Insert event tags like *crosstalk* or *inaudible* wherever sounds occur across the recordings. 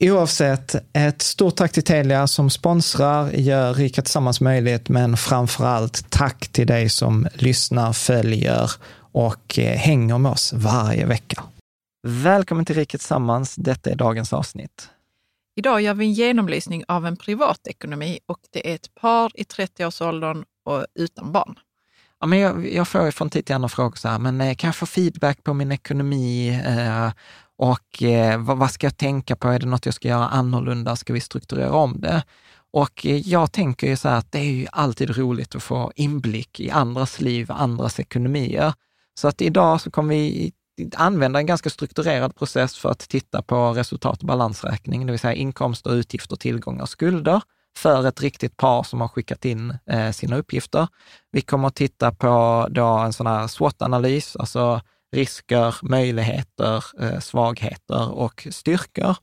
Oavsett, ett stort tack till Telia som sponsrar, gör Rika Tillsammans möjligt, men framför allt tack till dig som lyssnar, följer och eh, hänger med oss varje vecka. Välkommen till Rika Tillsammans. Detta är dagens avsnitt. Idag gör vi en genomlysning av en privatekonomi och det är ett par i 30-årsåldern och utan barn. Ja, men jag, jag får från tid till annan frågor så här, men eh, kan jag få feedback på min ekonomi? Eh, och eh, vad, vad, ska jag tänka på? Är det något jag ska göra annorlunda? Ska vi strukturera om det? Och eh, jag tänker ju så här att det är ju alltid roligt att få inblick i andras liv, andras ekonomier. Så att idag så kommer vi använda en ganska strukturerad process för att titta på resultat och balansräkning, det vill säga inkomster, utgifter, tillgångar och skulder för ett riktigt par som har skickat in eh, sina uppgifter. Vi kommer att titta på då en sån här SWOT-analys, alltså risker, möjligheter, eh, svagheter och styrkor.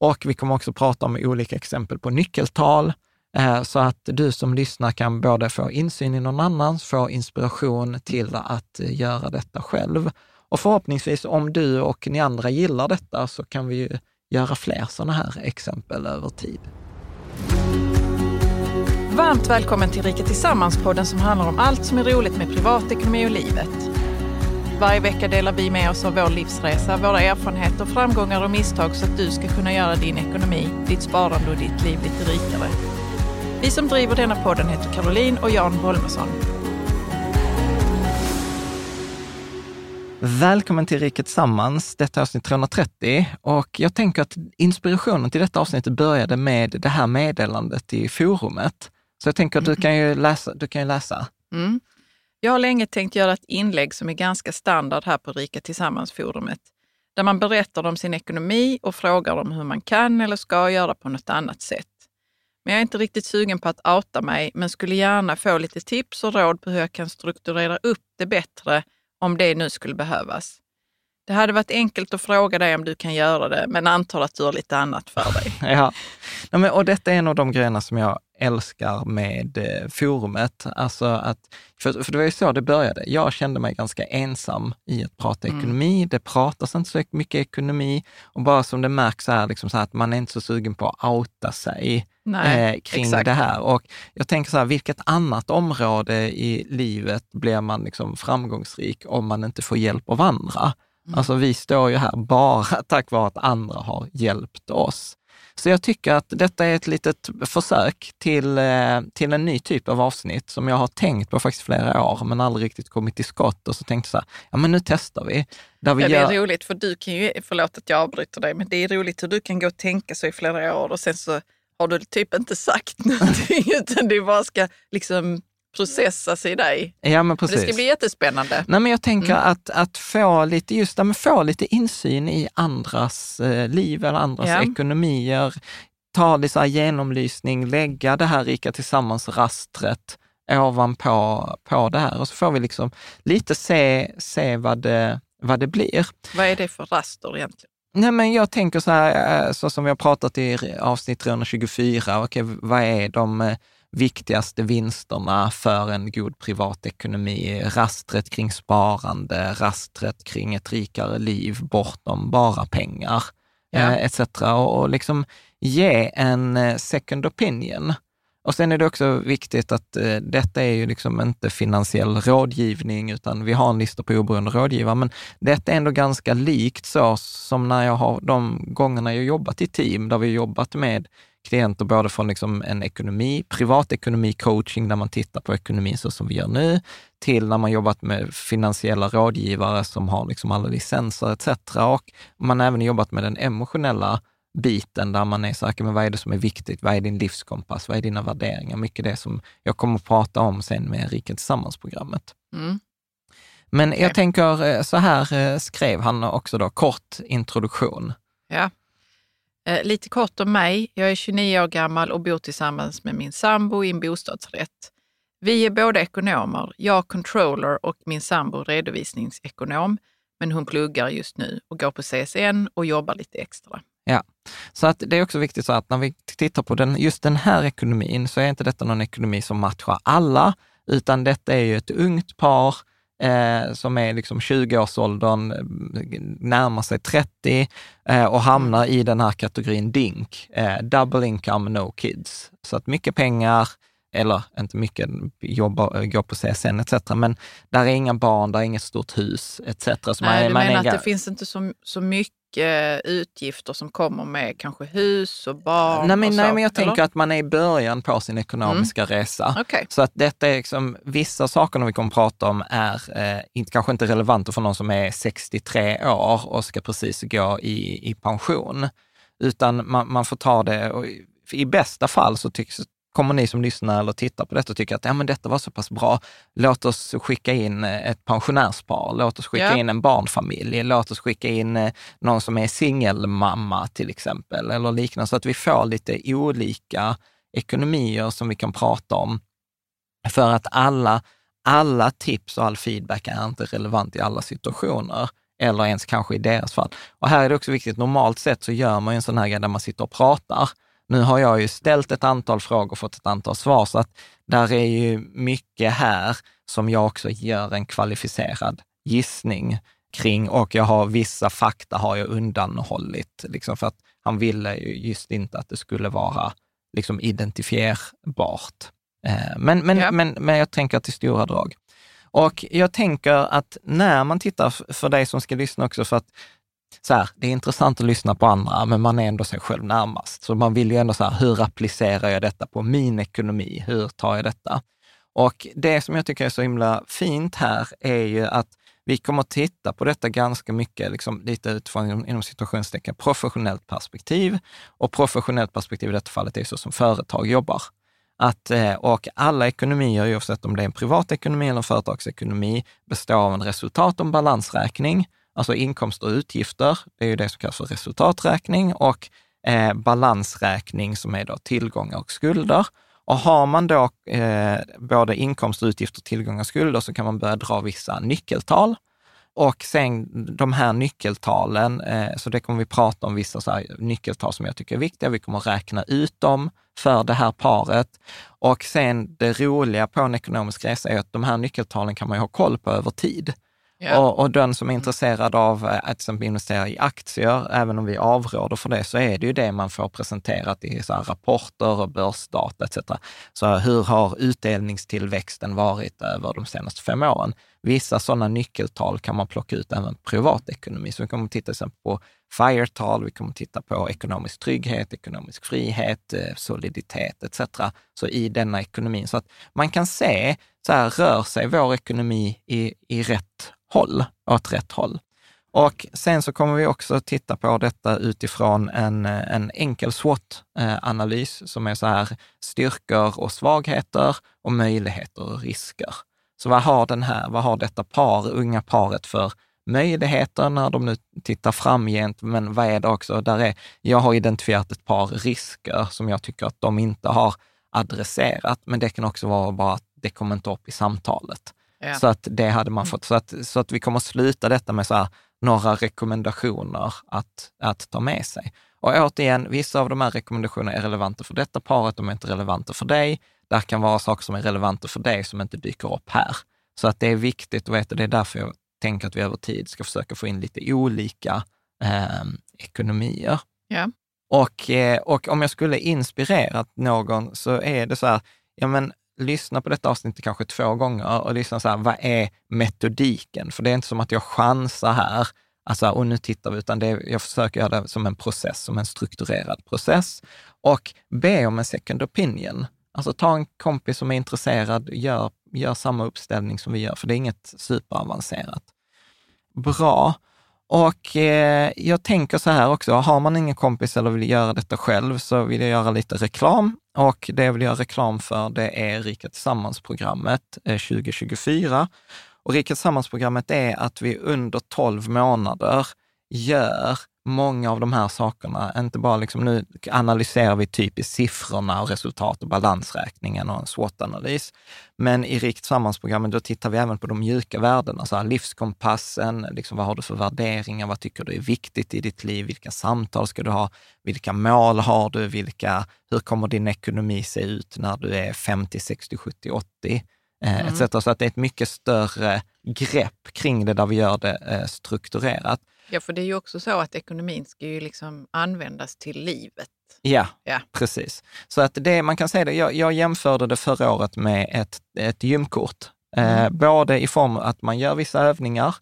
Och vi kommer också prata om olika exempel på nyckeltal, eh, så att du som lyssnar kan både få insyn i någon annans, få inspiration till att eh, göra detta själv. Och förhoppningsvis, om du och ni andra gillar detta, så kan vi ju göra fler sådana här exempel över tid. Varmt välkommen till Rika Tillsammans-podden som handlar om allt som är roligt med privatekonomi och livet. Varje vecka delar vi med oss av vår livsresa, våra erfarenheter, framgångar och misstag så att du ska kunna göra din ekonomi, ditt sparande och ditt liv lite rikare. Vi som driver denna podden heter Caroline och Jan Bolmesson. Välkommen till Riket Tillsammans, detta är avsnitt 330 och jag tänker att inspirationen till detta avsnitt började med det här meddelandet i forumet. Så jag tänker att du kan ju läsa. Du kan ju läsa. Mm. Jag har länge tänkt göra ett inlägg som är ganska standard här på Rika Tillsammans-forumet, där man berättar om sin ekonomi och frågar om hur man kan eller ska göra på något annat sätt. Men jag är inte riktigt sugen på att outa mig, men skulle gärna få lite tips och råd på hur jag kan strukturera upp det bättre om det nu skulle behövas. Det hade varit enkelt att fråga dig om du kan göra det, men antar att du har lite annat för dig. *laughs* ja, ja men, och detta är en av de grejerna som jag älskar med eh, forumet. Alltså att, för, för det var ju så det började. Jag kände mig ganska ensam i att prata mm. ekonomi. Det pratas inte så mycket ekonomi och bara som det märks är liksom så att man är inte så sugen på att outa sig Nej, eh, kring exakt. det här. Och jag tänker så här, vilket annat område i livet blir man liksom framgångsrik om man inte får hjälp av andra? Mm. Alltså vi står ju här bara *laughs* tack vare att andra har hjälpt oss. Så jag tycker att detta är ett litet försök till, eh, till en ny typ av avsnitt som jag har tänkt på faktiskt flera år, men aldrig riktigt kommit till skott. Och så tänkte så här, ja men nu testar vi. Där vi ja, gör... Det är roligt, för du kan ju, förlåt att jag avbryter dig, men det är roligt hur du kan gå och tänka så i flera år och sen så har du typ inte sagt *laughs* någonting, utan du bara ska liksom processas i dig. Ja, men precis. Det ska bli jättespännande. Nej, men jag tänker mm. att, att få lite just men få lite insyn i andras eh, liv eller andras ja. ekonomier, ta lite så här genomlysning, lägga det här Rika Tillsammans-rastret ovanpå på det här och så får vi liksom lite se, se vad, det, vad det blir. Vad är det för raster egentligen? Nej, men jag tänker så här, eh, så som vi har pratat i avsnitt 324, okay, vad är de eh, viktigaste vinsterna för en god privatekonomi, rastret kring sparande, rastret kring ett rikare liv bortom bara pengar, ja. eh, etc. Och, och liksom ge en eh, second opinion. Och sen är det också viktigt att eh, detta är ju liksom inte finansiell rådgivning, utan vi har en lista på oberoende rådgivare, men detta är ändå ganska likt så som när jag har de gångerna jag jobbat i team, där vi jobbat med klienter både från liksom en ekonomi, privatekonomi-coaching där man tittar på ekonomin så som vi gör nu, till när man jobbat med finansiella rådgivare som har liksom alla licenser etc. Och man har även jobbat med den emotionella biten där man är säker med vad är det som är viktigt, vad är din livskompass, vad är dina värderingar? Mycket det som jag kommer att prata om sen med Rika Tillsammans-programmet. Mm. Men jag tänker, eh, så här eh, skrev han också då, kort introduktion. Ja. Eh, lite kort om mig. Jag är 29 år gammal och bor tillsammans med min sambo i en bostadsrätt. Vi är båda ekonomer. Jag controller och min sambo redovisningsekonom. Men hon pluggar just nu och går på CSN och jobbar lite extra. Ja, så att det är också viktigt så att när vi tittar på den, just den här ekonomin så är inte detta någon ekonomi som matchar alla, utan detta är ju ett ungt par eh, som är liksom 20-årsåldern, närmar sig 30 eh, och hamnar i den här kategorin DINK, eh, double income, no kids. Så att mycket pengar, eller inte mycket, jobba, gå på CSN etc. Men där är inga barn, där är inget stort hus etc. Så Nej, man, du man menar att det finns inte så, så mycket utgifter som kommer med kanske hus och barn? Nej, men, och nej, men jag eller? tänker att man är i början på sin ekonomiska mm. resa. Okay. Så att detta är liksom, vissa saker vi kommer att prata om är eh, inte, kanske inte relevanta för någon som är 63 år och ska precis gå i, i pension. Utan man, man får ta det, och i bästa fall så tycks, kommer ni som lyssnar eller tittar på detta och tycker att ja, men detta var så pass bra, låt oss skicka in eh, ett pensionärspar, låt oss skicka ja. in en barnfamilj, låt oss skicka in eh, någon som är singelmamma till exempel, eller liknande, så att vi får lite olika ekonomier som vi kan prata om. För att alla, alla tips och all feedback är inte relevant i alla situationer eller ens kanske i deras fall. Och här är det också viktigt, normalt sett så gör man ju en sån här grej där man sitter och pratar nu har jag ju ställt ett antal frågor och fått ett antal svar, så att där är ju mycket här som jag också gör en kvalificerad gissning kring och jag har vissa fakta har jag undanhållit, liksom för att han ville ju just inte att det skulle vara liksom identifierbart. Eh, men, men, ja. men, men jag tänker i stora drag. Och jag tänker att när man tittar, för dig som ska lyssna också, för att så här, det är intressant att lyssna på andra, men man är ändå sig själv närmast. Så man vill ju ändå så här, hur applicerar jag detta på min ekonomi? Hur tar jag detta? Och det som jag tycker är så himla fint här är ju att vi kommer att titta på detta ganska mycket, liksom lite utifrån inom situationstecken professionellt perspektiv. Och professionellt perspektiv i detta fallet är så som företag jobbar. Att, eh, och alla ekonomier, oavsett om det är en privatekonomi eller en företagsekonomi, består av en resultat och en balansräkning alltså inkomster och utgifter, det är ju det som kallas för resultaträkning och eh, balansräkning som är då tillgångar och skulder. Och har man då eh, både inkomster, utgifter, tillgångar och skulder så kan man börja dra vissa nyckeltal. och sen de här nyckeltalen, eh, så det kommer vi prata om, vissa så nyckeltal som jag tycker är viktiga. Vi kommer räkna ut dem för det här paret. Och sen det roliga på en ekonomisk resa är att de här nyckeltalen kan man ju ha koll på över tid. Yeah. Och, och, den som är intresserad av eh, att investera i aktier, även om vi avråder för det, så är det ju det man får presenterat i så rapporter och börsdata etc. Så hur har utdelningstillväxten varit över de senaste fem åren? Vissa sådana nyckeltal kan man plocka ut även privatekonomi. Så vi kommer att titta exempel på FIRE-tal, vi kommer att titta på ekonomisk trygghet, ekonomisk frihet, eh, soliditet etc. Så i denna ekonomin. Så att man kan se, så här rör sig vår ekonomi i, i rätt håll, åt rätt håll. Och sen så kommer vi också titta på detta utifrån en, en enkel SWOT-analys som är så här styrkor och svagheter och möjligheter och risker. Så vad har, den här, vad har detta par, unga paret för möjligheter när de nu tittar framgent, men vad är det också? Där är, jag har identifierat ett par risker som jag tycker att de inte har adresserat, men det kan också vara bara att det kommer inte upp i samtalet. Ja. Så att det hade man fått. Så att, så att vi kommer sluta detta med så här, några rekommendationer att, att ta med sig. Och återigen, vissa av de här rekommendationerna är relevanta för detta paret, de är inte relevanta för dig. Där kan vara saker som är relevanta för dig som inte dyker upp här. Så att det är viktigt att veta, det är därför jag tänker att vi över tid ska försöka få in lite olika eh, ekonomier. Ja. Och, eh, och om jag skulle inspirera någon så är det så här, ja men lyssna på detta avsnitt kanske två gånger och lyssna så här, vad är metodiken? För det är inte som att jag chansar här, alltså, och nu tittar vi, utan det är, jag försöker göra det som en process, som en strukturerad process. Och be om en second opinion. Alltså ta en kompis som är intresserad, gör, gör samma uppställning som vi gör, för det är inget superavancerat. Bra. Och eh, jag tänker så här också, har man ingen kompis eller vill göra detta själv så vill jag göra lite reklam. Och det jag vill göra reklam för det är Rika Tillsammans-programmet eh, 2024. Och Rika Tillsammans-programmet är att vi under 12 månader gör många av de här sakerna, inte bara liksom nu analyserar vi typiskt siffrorna och resultat och balansräkningen och en SWOT-analys. Men i Rikt sammansprogrammet, då tittar vi även på de mjuka värdena, så här livskompassen, liksom vad har du för värderingar, vad tycker du är viktigt i ditt liv, vilka samtal ska du ha, vilka mål har du, vilka, hur kommer din ekonomi se ut när du är 50, 60, 70, 80? Mm. Etc. Så att det är ett mycket större grepp kring det där vi gör det eh, strukturerat. Ja, för det är ju också så att ekonomin ska ju liksom användas till livet. Ja, ja. precis. Så att det, man kan säga det, jag, jag jämförde det förra året med ett, ett gymkort. Eh, mm. Både i form av att man gör vissa övningar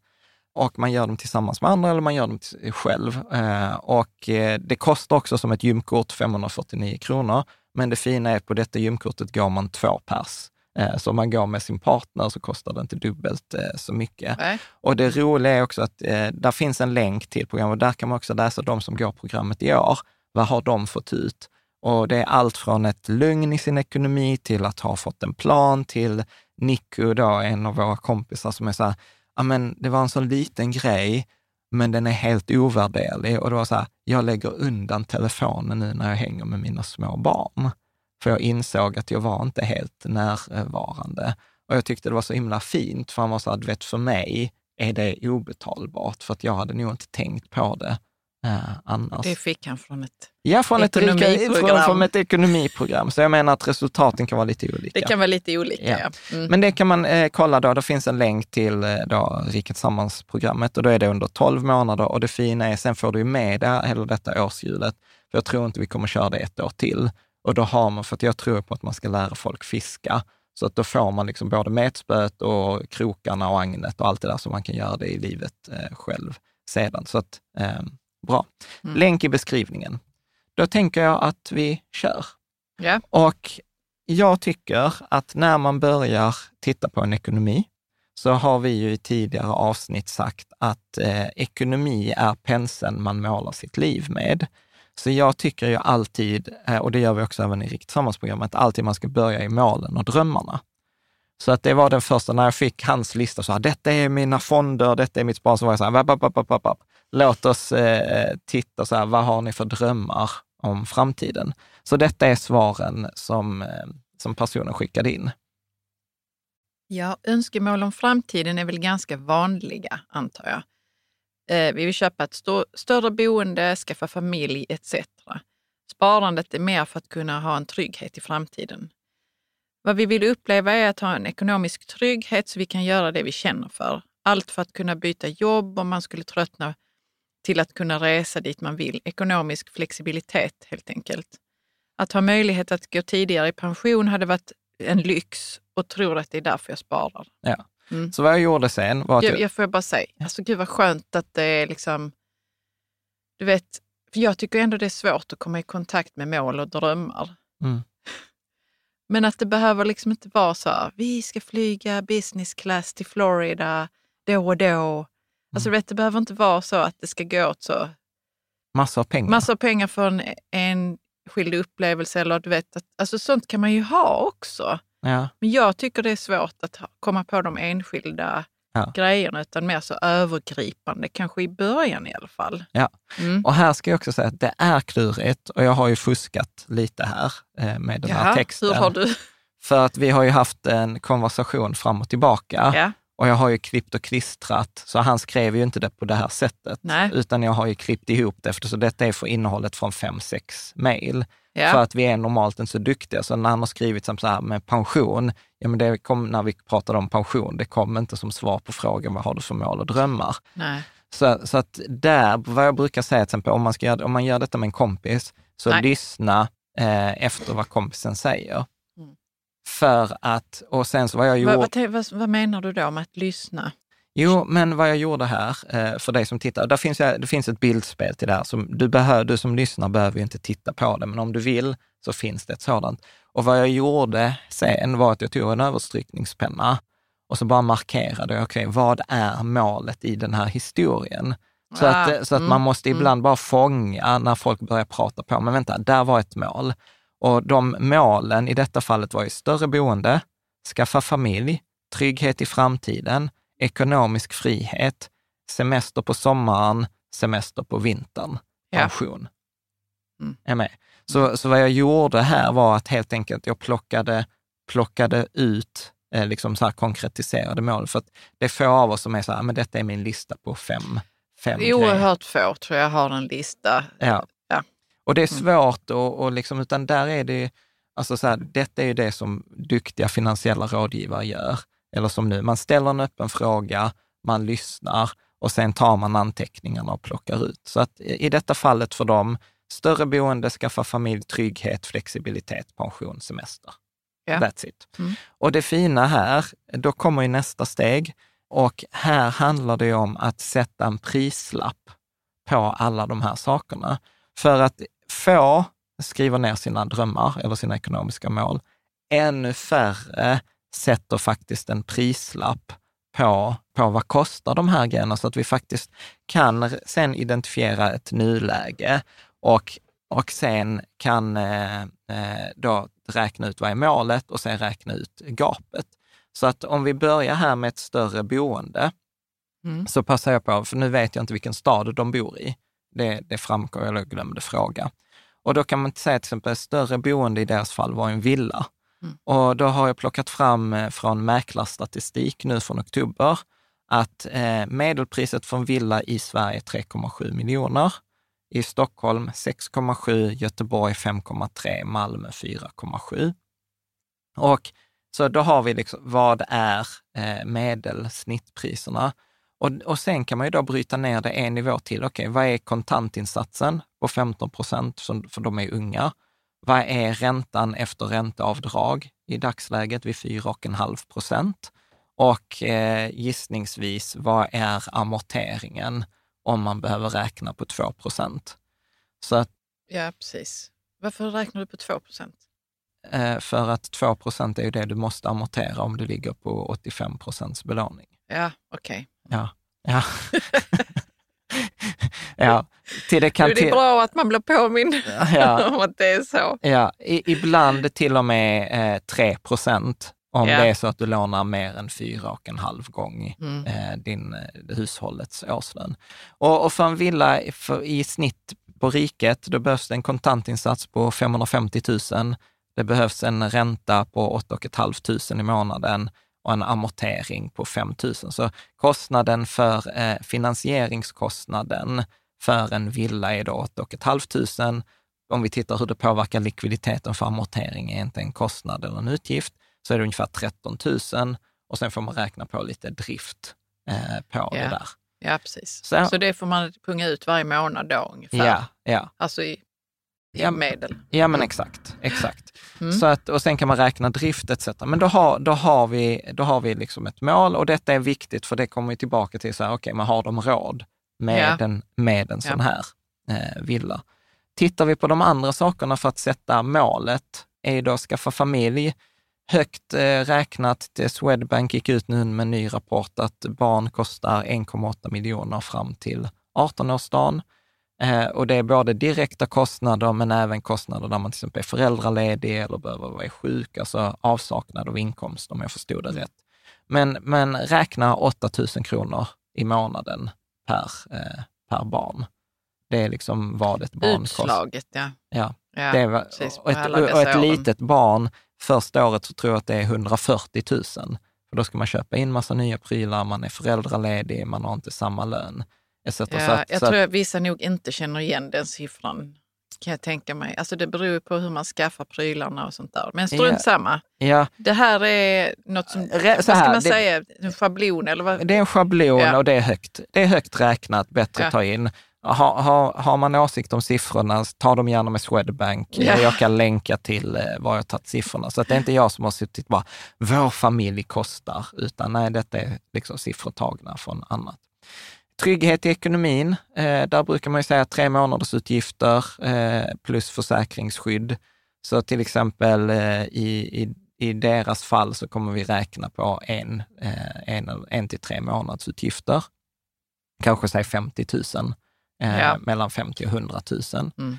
och man gör dem tillsammans med andra eller man gör dem själv. Eh, och eh, det kostar också som ett gymkort 549 kronor. Men det fina är att på detta gymkortet går man två pers. Eh, så om man går med sin partner så kostar det inte dubbelt eh, så mycket. Nej. Och det roliga är också att eh, där finns en länk till programmet och där kan man också läsa de som går programmet i år. Vad har de fått ut? Och det är allt från ett lugn i sin ekonomi till att ha fått en plan till Nico, då, en av våra kompisar, som är så här, ja men det var en sån liten grej, men den är helt ovärderlig. Och det var så här, jag lägger undan telefonen nu när jag hänger med mina små barn. För jag insåg att jag var inte helt närvarande. Och jag tyckte det var så himla fint, för han var så här, vet, för mig är det obetalbart, för att jag hade nog inte tänkt på det eh, annars. Det fick han från ett Ja, från ett, från, från ett ekonomiprogram. Så jag menar att resultaten kan vara lite olika. Det kan vara lite olika, ja. ja. Mm. Men det kan man eh, kolla då. Det finns en länk till eh, då, Riket Sammans-programmet och då är det under 12 månader. Och det fina är, sen får du med det, hela detta årshjulet. För jag tror inte vi kommer köra det ett år till. Och då har man, för att jag tror på att man ska lära folk fiska, så att då får man liksom både metspöet och krokarna och agnet och allt det där som man kan göra det i livet eh, själv sedan. Så att, eh, bra. Mm. Länk i beskrivningen. Då tänker jag att vi kör. Yeah. Och jag tycker att när man börjar titta på en ekonomi, så har vi ju i tidigare avsnitt sagt att eh, ekonomi är penseln man målar sitt liv med. Så jag tycker ju alltid, eh, och det gör vi också även i Rikt sammansprogrammet, alltid man ska börja i målen och drömmarna. Så att det var den första, när jag fick hans lista, så här, detta är mina fonder, detta är mitt sparande, så var jag så här, låt oss eh, titta, så här, vad har ni för drömmar om framtiden? Så detta är svaren som, eh, som personen skickade in. Ja, önskemål om framtiden är väl ganska vanliga, antar jag. Eh, vi vill köpa ett st större boende, skaffa familj etc. Sparandet är mer för att kunna ha en trygghet i framtiden. Vad vi vill uppleva är att ha en ekonomisk trygghet så vi kan göra det vi känner för. Allt för att kunna byta jobb om man skulle tröttna till att kunna resa dit man vill. Ekonomisk flexibilitet helt enkelt. Att ha möjlighet att gå tidigare i pension hade varit en lyx och tror att det är därför jag sparar. Ja. Mm. Så vad jag gjorde sen var att... Jag, jag får bara säga, alltså gud vad skönt att det är liksom... Du vet, för jag tycker ändå det är svårt att komma i kontakt med mål och drömmar. Mm. *laughs* Men att det behöver liksom inte vara så här, vi ska flyga business class till Florida då och då. Alltså mm. vet, det behöver inte vara så att det ska gå åt så... Massor av pengar. Massor av pengar för en, enskild upplevelse. Eller du vet, att, alltså sånt kan man ju ha också. Ja. Men jag tycker det är svårt att komma på de enskilda ja. grejerna, utan mer så övergripande, kanske i början i alla fall. Ja, mm. och här ska jag också säga att det är klurigt och jag har ju fuskat lite här eh, med den Jaha, här texten. Hur har du? För att vi har ju haft en konversation fram och tillbaka. Ja. Och jag har ju klippt och klistrat, så han skrev ju inte det på det här sättet, Nej. utan jag har ju klippt ihop det, eftersom detta är för innehållet från fem, sex mejl. Ja. För att vi är normalt inte så duktiga. Så när han har skrivit som så här med pension, ja men det kom när vi pratade om pension, det kom inte som svar på frågan vad har du för mål och drömmar? Nej. Så, så att där, vad jag brukar säga till exempel, om man, ska göra, om man gör detta med en kompis, så Nej. lyssna eh, efter vad kompisen säger. Mm. För att, och sen så vad jag gjorde... Vad, vad, vad menar du då med att lyssna? Jo, men vad jag gjorde här, eh, för dig som tittar, där finns, det finns ett bildspel till det här. Som du, behör, du som lyssnar behöver ju inte titta på det, men om du vill så finns det ett sådant. Och vad jag gjorde sen var att jag tog en överstrykningspenna och så bara markerade okej, okay, vad är målet i den här historien? Så, ah, att, eh, så att mm, man måste mm. ibland mm. bara fånga när folk börjar prata på, men vänta, där var ett mål. Och de målen i detta fallet var ju större boende, skaffa familj, trygghet i framtiden, ekonomisk frihet, semester på sommaren, semester på vintern, pension. Ja. Mm. Är med. Så, så vad jag gjorde här var att helt enkelt jag plockade, plockade ut eh, liksom så här konkretiserade mål. För att det är få av oss som är så här, men detta är min lista på fem, fem Oerhört få tror jag har en lista. Ja. ja. Och det är mm. svårt och, och liksom, utan där är det, alltså så här, detta är ju det som duktiga finansiella rådgivare gör eller som nu, man ställer en öppen fråga, man lyssnar och sen tar man anteckningarna och plockar ut. Så att i detta fallet för dem, större boende, skaffa familj, trygghet, flexibilitet, pension, semester. Yeah. That's it. Mm. Och det fina här, då kommer ju nästa steg och här handlar det om att sätta en prislapp på alla de här sakerna. För att få skriva ner sina drömmar eller sina ekonomiska mål, ännu färre sätter faktiskt en prislapp på, på vad kostar de här grejerna så att vi faktiskt kan sen identifiera ett nuläge och, och sen kan eh, eh, då räkna ut vad är målet och sen räkna ut gapet. Så att om vi börjar här med ett större boende, mm. så passar jag på, för nu vet jag inte vilken stad de bor i. Det, det framgår, jag glömde fråga. Och då kan man säga till exempel, större boende i deras fall var en villa. Mm. Och då har jag plockat fram eh, från mäklarstatistik nu från oktober att eh, medelpriset för en villa i Sverige är 3,7 miljoner. I Stockholm 6,7, Göteborg 5,3, Malmö 4,7. Och så då har vi liksom, vad är eh, medelsnittpriserna? Och, och sen kan man ju då bryta ner det en nivå till. Okej, okay, vad är kontantinsatsen på 15 procent, för de är unga? Vad är räntan efter ränteavdrag i dagsläget vid 4,5 procent? Och eh, gissningsvis, vad är amorteringen om man behöver räkna på 2 procent? Ja, precis. Varför räknar du på 2 procent? Eh, för att 2 procent är ju det du måste amortera om du ligger på 85 procents belåning. Ja, okej. Okay. Ja. ja. *laughs* *laughs* ja, till det kan... det är bra att man blir påmind *laughs* ja. *laughs* om att det är så. Ja, I, ibland till och med eh, 3 procent om ja. det är så att du lånar mer än fyra och en halv gång mm. eh, din eh, hushållets årslön. Och, och, för en villa för, i snitt på riket, då behövs det en kontantinsats på 550 000. Det behövs en ränta på 8 500 i månaden och en amortering på 5 000. Så kostnaden för eh, finansieringskostnaden för en villa är då 8 500. Om vi tittar hur det påverkar likviditeten för amortering, är inte en kostnad eller en utgift, så är det ungefär 13 000 och sen får man räkna på lite drift eh, på Ja. det där. Ja, precis. Så- Så, det får man punga ut varje månad då ungefär? Ja, ja. Alltså i, Ja, medel? Ja, men exakt. exakt. Mm. Så att, och sen kan man räkna drift etc. Men då har, då har vi, då har vi liksom ett mål och detta är viktigt för det kommer vi tillbaka till, så här, okej, men har de råd med, Ja. en, med en sån Ja. här eh, villa? Tittar vi på de andra sakerna för att sätta målet, är då att skaffa familj. Högt eh, räknat, Swedbank gick ut nu med en ny rapport att barn kostar 1,8 miljoner fram till 18-årsdagen. Eh, och det är både direkta kostnader, men även kostnader där man till exempel är föräldraledig eller behöver vara sjuk, alltså avsaknad av inkomst om jag förstod det rätt. Men, men räkna 8 000 kronor i månaden per, eh, per barn. Det är liksom vad ett barn kostar. Utslaget, ja. Ja, ja det var, precis, och ett, och ett litet barn, första året så tror jag att det är 140 000. För då ska man köpa in massa nya prylar, man är föräldraledig, man har inte samma lön. Etc. Ja, jag tror att vissa nog inte känner igen den siffran, kan jag tänka mig. Alltså det beror på hur man skaffar prylarna och sånt där. Men strunt Ja. samma. ja, Det här är något som, Re- vad ska här, man det- säga, en schablon eller vad? Det är en schablon Ja. och det är högt. Det är högt räknat, bättre Ja. att ta in. Har, har, har man åsikt om siffrorna, ta dem gärna med Swedbank. Ja. Jag kan länka till eh, var jag tagit siffrorna. Så att det är inte jag som har suttit bara, vår familj kostar, utan nej, detta är liksom siffror tagna från annat. Trygghet i ekonomin, eh, där brukar man ju säga tre månaders utgifter eh, plus försäkringsskydd. Så till exempel eh, i, i, i deras fall så kommer vi räkna på en, en, en till tre månaders utgifter. Kanske säg 50 000, eh, Ja. mellan 50 och 100 000. Mm.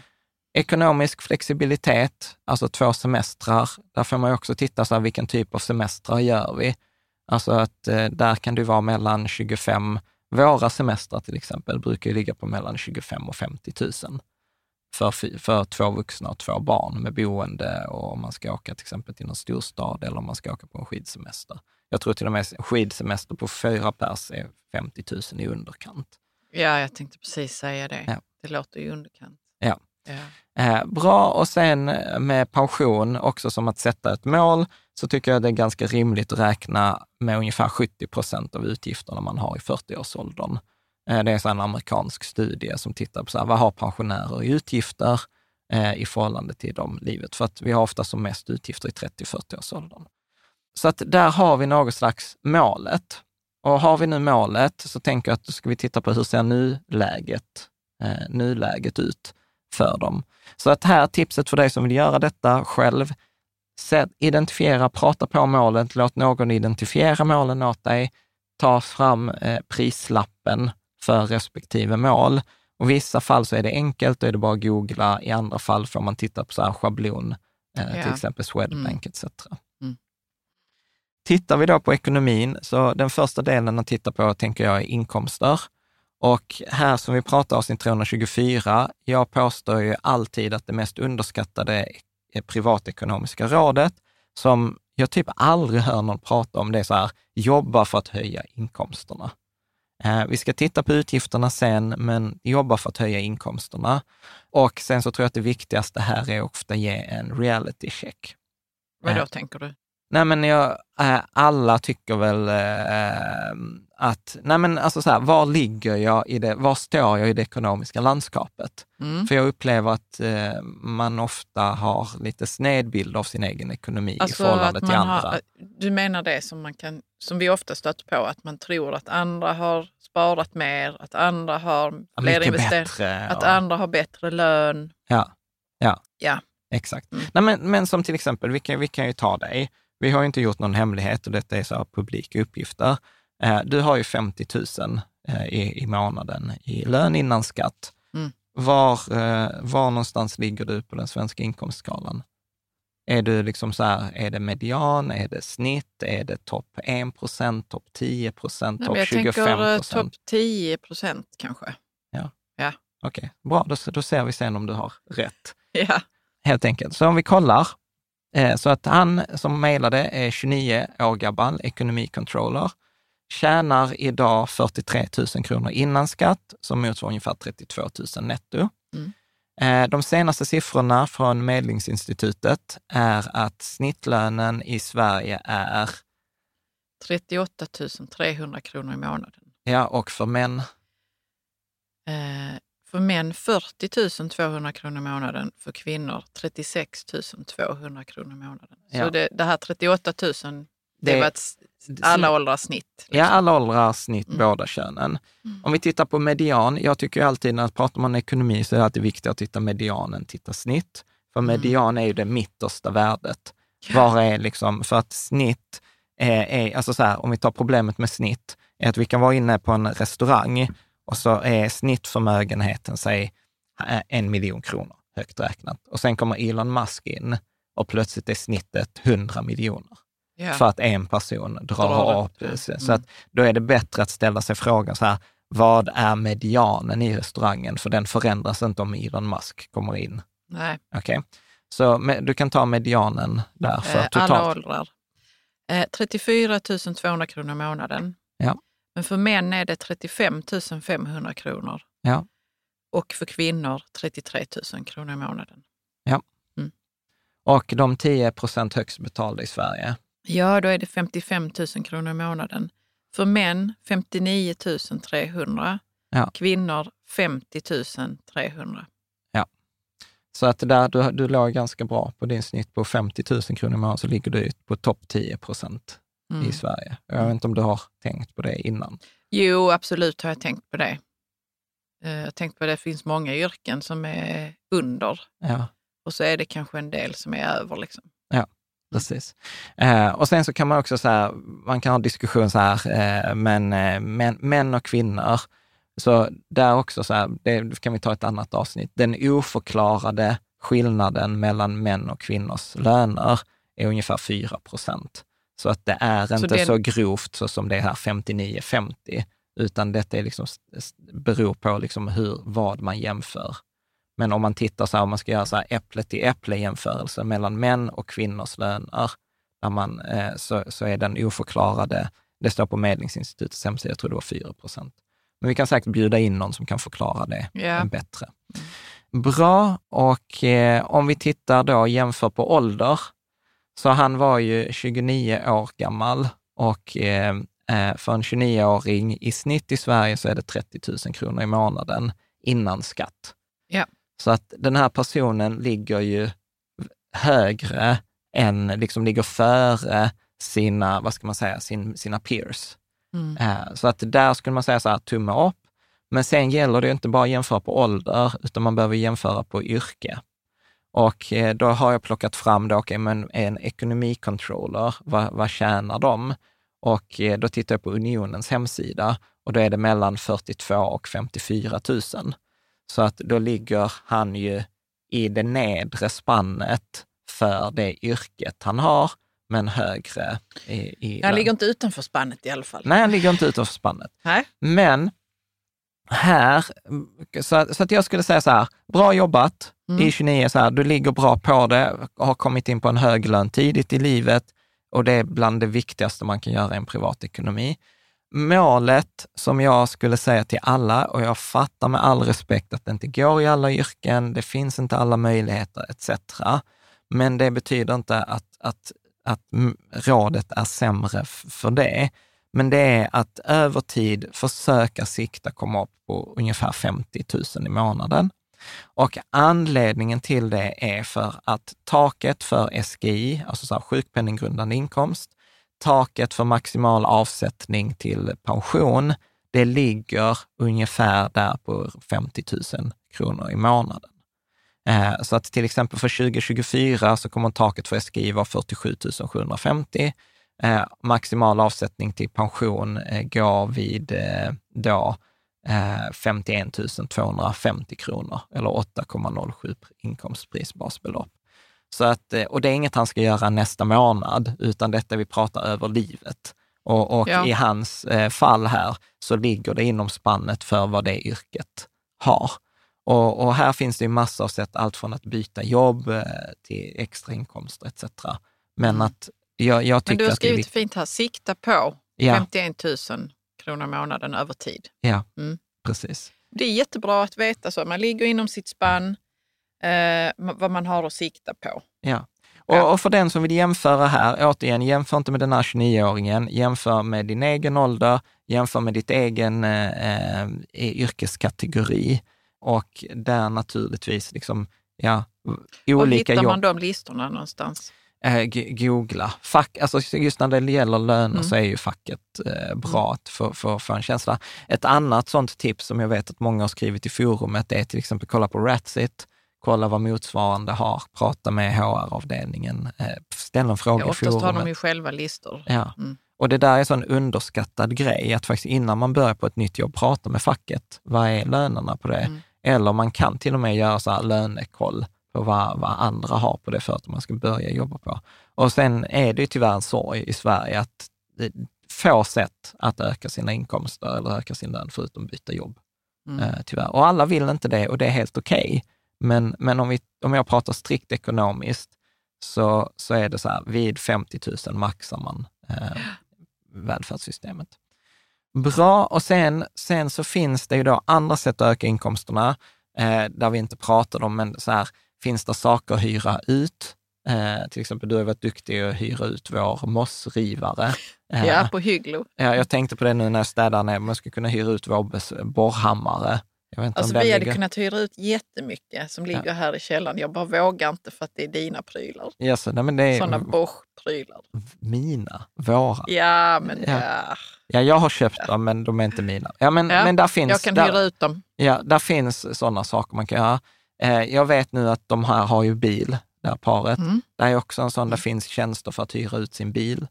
Ekonomisk flexibilitet, alltså två semestrar. Där får man ju också titta så här, vilken typ av semestrar gör vi? Alltså att där kan det vara mellan 25, våra semestrar till exempel brukar ligga på mellan 25 och 50 000 för, för två vuxna och två barn med boende och om man ska åka till exempel till någon storstad eller om man ska åka på en skidsemester. Jag tror till och med skidsemester på fyra pers är 50 000 i underkant. Ja, jag tänkte precis säga det. Ja. Det låter ju underkant. Ja. Ja. Eh, bra, och sen med pension, också som att sätta ett mål, så tycker jag det är ganska rimligt att räkna med ungefär 70 procent av utgifterna man har i 40-årsåldern. Eh, det är en amerikansk studie som tittar på så här, vad har pensionärer i utgifter eh, i förhållande till de livet? För att vi har ofta som mest utgifter i 30-40-årsåldern. Så att där har vi något slags målet. Och har vi nu målet så tänker jag att då ska vi titta på hur ser nuläget, eh, nuläget ut för dem. Så att här tipset för dig som vill göra detta själv, identifiera, prata på målet, låt någon identifiera målen åt dig, ta fram eh, prislappen för respektive mål. Och I vissa fall så är det enkelt, då är det bara att googla. I andra fall får man titta på så här schablon, eh, Ja. till exempel Swedbank etc. Mm. Tittar vi då på ekonomin, så den första delen att titta på tänker jag är inkomster. Och här som vi pratar avsnitt 324, jag påstår ju alltid att det mest underskattade är privatekonomiska rådet, som jag typ aldrig hör någon prata om, det är så här, jobba för att höja inkomsterna. Eh, vi ska titta på utgifterna sen, men jobba för att höja inkomsterna. Och sen så tror jag att det viktigaste här är ofta att ge en reality check. Vad då Ja. tänker du? Nej men jag, eh, alla tycker väl eh, att, nej men alltså så här, var ligger jag i det, var står jag i det ekonomiska landskapet? Mm. För jag upplever att eh, man ofta har lite sned bild av sin egen ekonomi i Alltså förhållande att till andra. har, du menar det som, man kan, som vi ofta stöter på, att man tror att andra har sparat mer, att andra har Ja, fler investeringar, att och- andra har bättre lön. Ja, ja. Ja. Exakt. Mm. Nej, men, men som till exempel, vi kan, vi kan ju ta dig. Vi har inte gjort någon hemlighet och detta är så här publika uppgifter. Eh, du har ju 50 000 eh, i, i månaden i lön innan skatt. Mm. Var, eh, var någonstans ligger du på den svenska inkomstskalan? Är du liksom så här, är det median, är det snitt, är det topp 1 procent, topp 10 procent, topp men jag 25 tänker eh, procent? topp 10 procent kanske. Okej, bra, då, då ser vi sen om du har rätt. *laughs* Ja. helt enkelt. Så om vi kollar, så att han som mejlade är 29 år gammal, ekonomicontroller, tjänar idag 43 000 kronor innan skatt, som motsvarar ungefär 32 000 netto. Mm. Eh, de senaste siffrorna från Medlingsinstitutet är att snittlönen i Sverige är, 38 300 kronor i månaden. ja, och för män, Eh, för män 40 200 kronor i månaden, för kvinnor 36 200 kronor i månaden. Så Ja. det, det här 38 000, det, Det- var ett, alla åldrars snitt. ja, alla åldrar, snitt, Mm. båda könen. Om vi tittar på median, jag tycker alltid när pratar man ekonomi så är det alltid viktigt att titta median än titta snitt. För Mm. median är ju det mittersta värdet. Var är liksom, för att snitt är, är, alltså så här, om vi tar problemet med snitt, är att vi kan vara inne på en restaurang och så är snittförmögenheten, säg eh, en miljon kronor, högt räknat. Och sen kommer Elon Musk in och plötsligt är snittet 100 miljoner Ja. för att en person drar Drar upp. det. Så Mm. att då är det bättre att ställa sig frågan så här, vad är medianen i restaurangen? För den förändras inte om Elon Musk kommer in. Nej, Okej, Så du kan ta medianen där för eh, totalt. alla åldrar. Eh, 34 200 kronor i månaden. Ja. Men för män är det 35 500 kronor. Ja. Och för kvinnor 33 000 kronor i månaden. Och de 10 procent högst betalda i Sverige. Ja, då är det 55 000 kronor i månaden. För män 59 300. Ja. Kvinnor 50 300. Så att där, du, du låg ganska bra på din snitt på 50 000 kronor i månaden, så ligger du på topp 10 procent Mm. i Sverige. Jag vet inte om du har tänkt på det innan. Jo, absolut har jag tänkt på det. Eh, Jag har tänkt på det, det finns många yrken som är under Ja. och så är det kanske en del som är över. Liksom. Precis. Eh, och sen så kan man också så här, man kan ha diskussion så här, eh, men män, män och kvinnor, så där också så här, det kan vi ta ett annat avsnitt, den oförklarade skillnaden mellan män och kvinnors löner är ungefär 4 procent. Så att det är inte det- så grovt så som det är här 59-50, utan detta är liksom, beror på liksom hur, vad man jämför. Men om man tittar så här, om man ska göra så här äpple till äpple jämförelse mellan män och kvinnors löner, där man, eh, så, så är den oförklarade, det står på Medlingsinstitutets hemsida, jag tror det var 4 procent. Men vi kan säkert bjuda in någon som kan förklara det Ja. bättre. Bra, och eh, om vi tittar då jämför på ålder, så han var ju 29 år gammal och eh, eh, för en 29-åring i snitt i Sverige så är det 30 000 kronor i månaden innan skatt. Ja. Så att den här personen ligger ju högre än, liksom ligger före sina, vad ska man säga, sin, sina peers. Mm. Eh, Så att där skulle man säga så här, tumme upp. Men sen gäller det inte bara att jämföra på ålder, utan man behöver jämföra på yrke. Och eh, då har jag plockat fram då, okay, men en ekonomicontroller, vad, vad tjänar de? Och eh, då tittar jag på Unionens hemsida och då är det mellan 42 och 54 000. Så att då ligger han ju i det nedre spannet för det yrket han har, men högre i, i lön. ligger inte utanför spannet i alla fall. Nej, han ligger inte utanför spannet. Nej. Men här, så, så att jag skulle säga så här, bra jobbat Mm. i 29, så här, du ligger bra på det, har kommit in på en hög lön tidigt i livet och det är bland det viktigaste man kan göra i en privatekonomi. Målet som jag skulle säga till alla, och jag fattar med all respekt att det inte går i alla yrken, det finns inte alla möjligheter etc. Men det betyder inte att, att, att rådet är sämre för det. Men det är att över tid försöka sikta komma upp på ungefär 50 000 i månaden. Och anledningen till det är för att taket för SGI, alltså så sjukpenninggrundande inkomst, taket för maximal avsättning till pension, det ligger ungefär där på 50 000 kronor i månaden. Eh, så att till exempel för 2024 så kommer taket för SGI vara 47 750. Eh, Maximal avsättning till pension eh, går vid eh, då eh, 51 250 kronor eller 8,07 inkomstprisbasbelopp. Så att, eh, och det är inget han ska göra nästa månad, utan detta vi pratar över livet. Och, och Ja. i hans eh, fall här så ligger det inom spannet för vad det yrket har. Och, och här finns det ju massor av sätt, allt från att byta jobb eh, till extra inkomster etc. Men Mm. att jag, jag Men du har skrivit fint här, sikta på Ja, 51 000 kronor i månaden över tid. ja Mm. precis. Det är jättebra att veta så. Man ligger inom sitt spann, eh, vad man har att sikta på. Ja. Och, och för den som vill jämföra här, återigen, jämför inte med den här 29-åringen, jämför med din egen ålder, jämför med ditt egen eh, eh, yrkeskategori och där naturligtvis liksom, ja, Var olika hittar jobb. man de listorna någonstans? Eh, googla. Fack, alltså just när det gäller löner Mm. så är ju facket eh, bra att få, få, få en känsla. Ett annat sånt tips som jag vet att många har skrivit i forumet är till exempel kolla på Ratsit, kolla vad motsvarande har, prata med HR-avdelningen, eh, ställ en fråga Ja, i oftast har forumet. de ju själva listor. Ja. Mm. Och det där är en sån underskattad grej, att faktiskt innan man börjar på ett nytt jobb prata med facket. Vad är lönerna på det? Mm. Eller man kan till och med göra så här lönekoll på vad, vad andra har på det företaget man ska börja jobba på. Och sen är det ju tyvärr en sorg i Sverige att det få sätt att öka sina inkomster eller öka sin lön förutom att byta jobb. Mm. Eh, tyvärr. Och alla vill inte det och det är helt okej. Men, men om, vi, om jag pratar strikt ekonomiskt så, så är det så här, vid 50 000 maxar man eh, *gasps* välfärdssystemet. Bra, och sen, sen så finns det ju då andra sätt att öka inkomsterna, eh, där vi inte pratar om, men så här, finns det saker att hyra ut? Eh, till exempel, du har varit duktig att hyra ut vår mossrivare. Eh, Ja, på Hygglo. ja, jag tänkte på det nu när jag städar ner, man skulle kunna hyra ut vår borrhammare. Alltså vi hade ligger... kunnat hyra ut jättemycket som ligger här i källaren. Jag bara vågar inte för att det är dina prylar. Yes, nej, men det är Sådana Bosch-prylar. mina, våra. Ja, men Ja. ja. Ja, jag har köpt dem, men de är inte mina. Ja, men, Ja, men där finns, jag kan där, hyra ut dem. Ja, där finns sådana saker man kan göra. Eh, jag vet nu att de här har ju bil, det här paret. Mm. Det är också en sån, det finns tjänster för att hyra ut sin bil,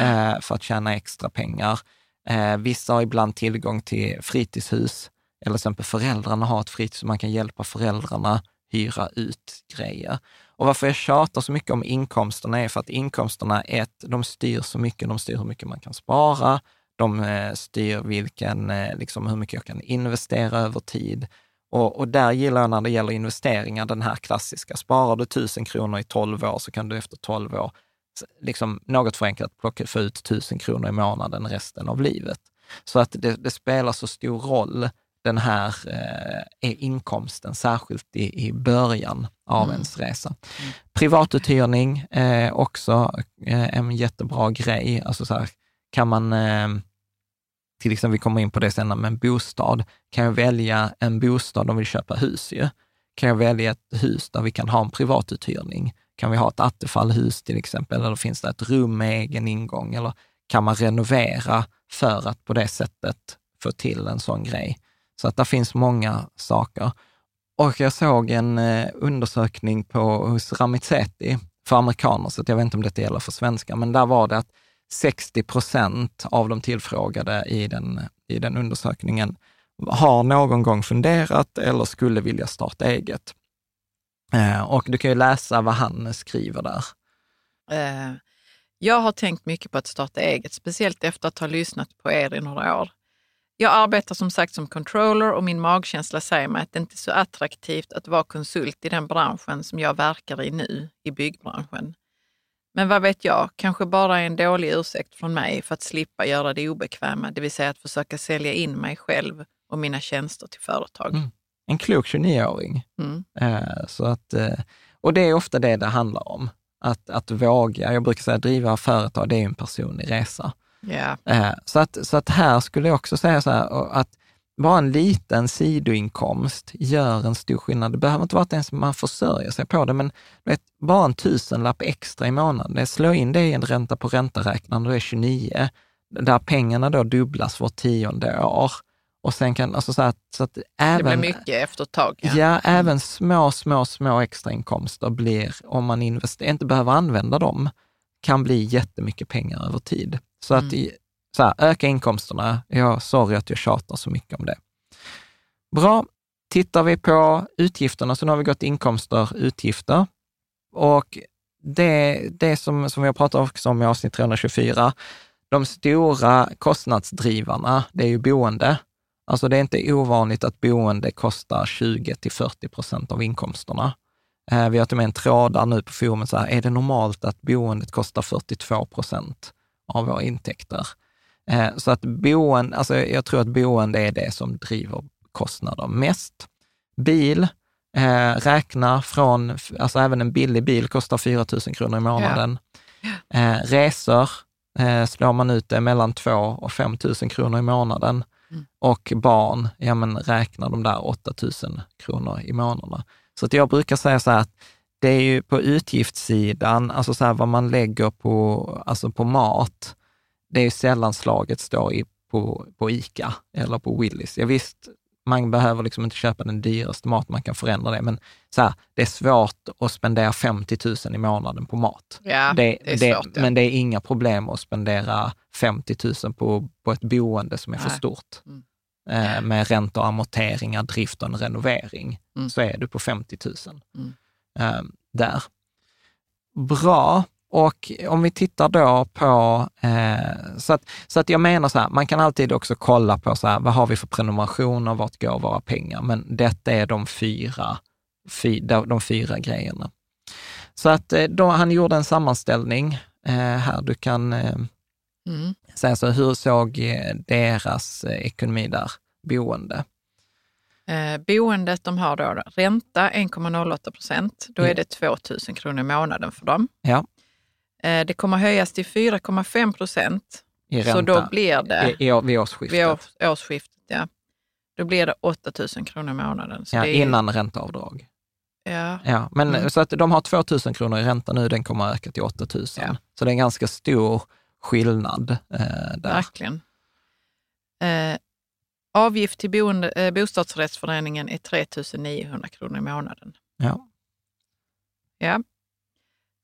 eh, för att tjäna extra pengar. Eh, vissa har ibland tillgång till fritidshus, eller till exempel föräldrarna har ett fritidshus, man kan hjälpa föräldrarna hyra ut grejer. Och varför jag tjatar så mycket om inkomsterna är för att inkomsterna, ett, de styr så mycket, de styr hur mycket man kan spara, de eh, styr vilken, eh, liksom hur mycket jag kan investera över tid. Och, och där gillar jag när det gäller investeringar den här klassiska, sparar du 1000 kronor i 12 år så kan du efter 12 år, liksom något förenklat, plocka, få ut 1000 kronor i månaden resten av livet. Så att det, det spelar så stor roll, den här eh, inkomsten, särskilt i, i början av Mm. ens resa. Privatuthyrning är också eh, en jättebra grej. Alltså så här, kan man, eh, till exempel, vi kommer in på det senare, med en bostad, kan jag välja en bostad om vi vill köpa hus ju. Kan jag välja ett hus där vi kan ha en privatuthyrning? Kan vi ha ett attefallhus till exempel, eller finns det ett rum med egen ingång? Eller kan man renovera för att på det sättet få till en sån grej? Så att det finns många saker. Och jag såg en eh, undersökning på, hos Ramizeti för amerikaner, så att jag vet inte om detta gäller för svenskar, men där var det att 60 procent av de tillfrågade i den, i den undersökningen har någon gång funderat eller skulle vilja starta eget. Eh, och du kan ju läsa vad han skriver där. Eh, jag har tänkt mycket på att starta eget, speciellt efter att ha lyssnat på er i några år. Jag arbetar som sagt som controller och min magkänsla säger mig att det inte är så attraktivt att vara konsult i den branschen som jag verkar i nu, i byggbranschen. Men vad vet jag, kanske bara en dålig ursäkt från mig för att slippa göra det obekväma, det vill säga att försöka sälja in mig själv och mina tjänster till företag. Mm. En klok 29-åring. Mm. Eh, Så att, eh, och det är ofta det det handlar om. Att, att våga, jag brukar säga att driva företag, det är en personlig resa. Eh, Så att, så att här skulle jag också säga så här, att bara en liten sidoinkomst gör en stor skillnad. Det behöver inte vara att ens man försörjer sig på det, men vet, bara en tusenlapp extra i månaden, det slå in det i en ränta på ränta-räknaren, då är 29, där pengarna då dubblas vart tionde år. Och sen kan, alltså så att, så att Det även... blir mycket efter ett tag. Ja, även små, små, små extrainkomster blir, om man investerar, inte behöver använda dem, kan bli jättemycket pengar över tid. Så att Mm. i, så här, öka inkomsterna, ja, sorry att jag tjatar så mycket om det. Bra, tittar vi på utgifterna, så nu har vi gått inkomster, utgifter. Och det, det som, som vi har pratat också om i avsnitt 324, de stora kostnadsdrivarna, det är ju boende. Alltså det är inte ovanligt att boende kostar 20 till 40 procent av inkomsterna. Eh, vi har till och med en tråd där nu på forumet, så här, är det normalt att boendet kostar 42 procent av våra intäkter? Eh, så att boende, alltså jag tror att boende är det som driver kostnader mest. Bil, eh, räkna från, alltså även en billig bil kostar 4 000 kronor i månaden. Ja. Eh, resor, eh, slår man ut det mellan 2 och 5 000 kronor i månaden. Mm. Och barn, ja men räkna de där 8 000 kronor i månaden. Så att jag brukar säga så här att det är ju på utgiftssidan, alltså så här vad man lägger på, alltså på mat, det är sällan slaget står i, på, på ICA eller på Willys. Ja, visst, man behöver liksom inte köpa den dyraste mat, man kan förändra det, men så här, det är svårt att spendera 50 000 i månaden på mat. Ja, det, det är det, svårt. Ja. Men det är inga problem att spendera 50 000 på, på ett boende som är Nej. för stort. Mm. Eh, med räntor, amorteringar, drift och en renovering, mm. så är du på 50 000 mm. eh, där. Bra. Och om vi tittar då på, eh, så, att, så att jag menar så här, man kan alltid också kolla på så här, vad har vi för prenumerationer, vart går våra pengar? Men detta är de fyra, fy, de fyra grejerna. Så att eh, då, han gjorde en sammanställning eh, här, du kan eh, mm. säga så, hur såg eh, deras eh, ekonomi där, boende? Eh, boendet, de har då ränta 1,08 procent. Då är det 2 000 kronor i månaden för dem. Ja. Eh, det kommer höjas till 4,5 procent. Så då blir det... I, i, vid årsskiftet? Vid år, årsskiftet, ja. Då blir det 8 000 kronor i månaden. Så ja, är, innan ränteavdrag. Ja. ja men mm. Så att de har 2 000 kronor i ränta nu, den kommer att öka till 8 000. Ja. Så det är en ganska stor skillnad eh, där. Verkligen. Eh, avgift till boende, eh, bostadsrättsföreningen är 3 900 kronor i månaden. Ja. Ja,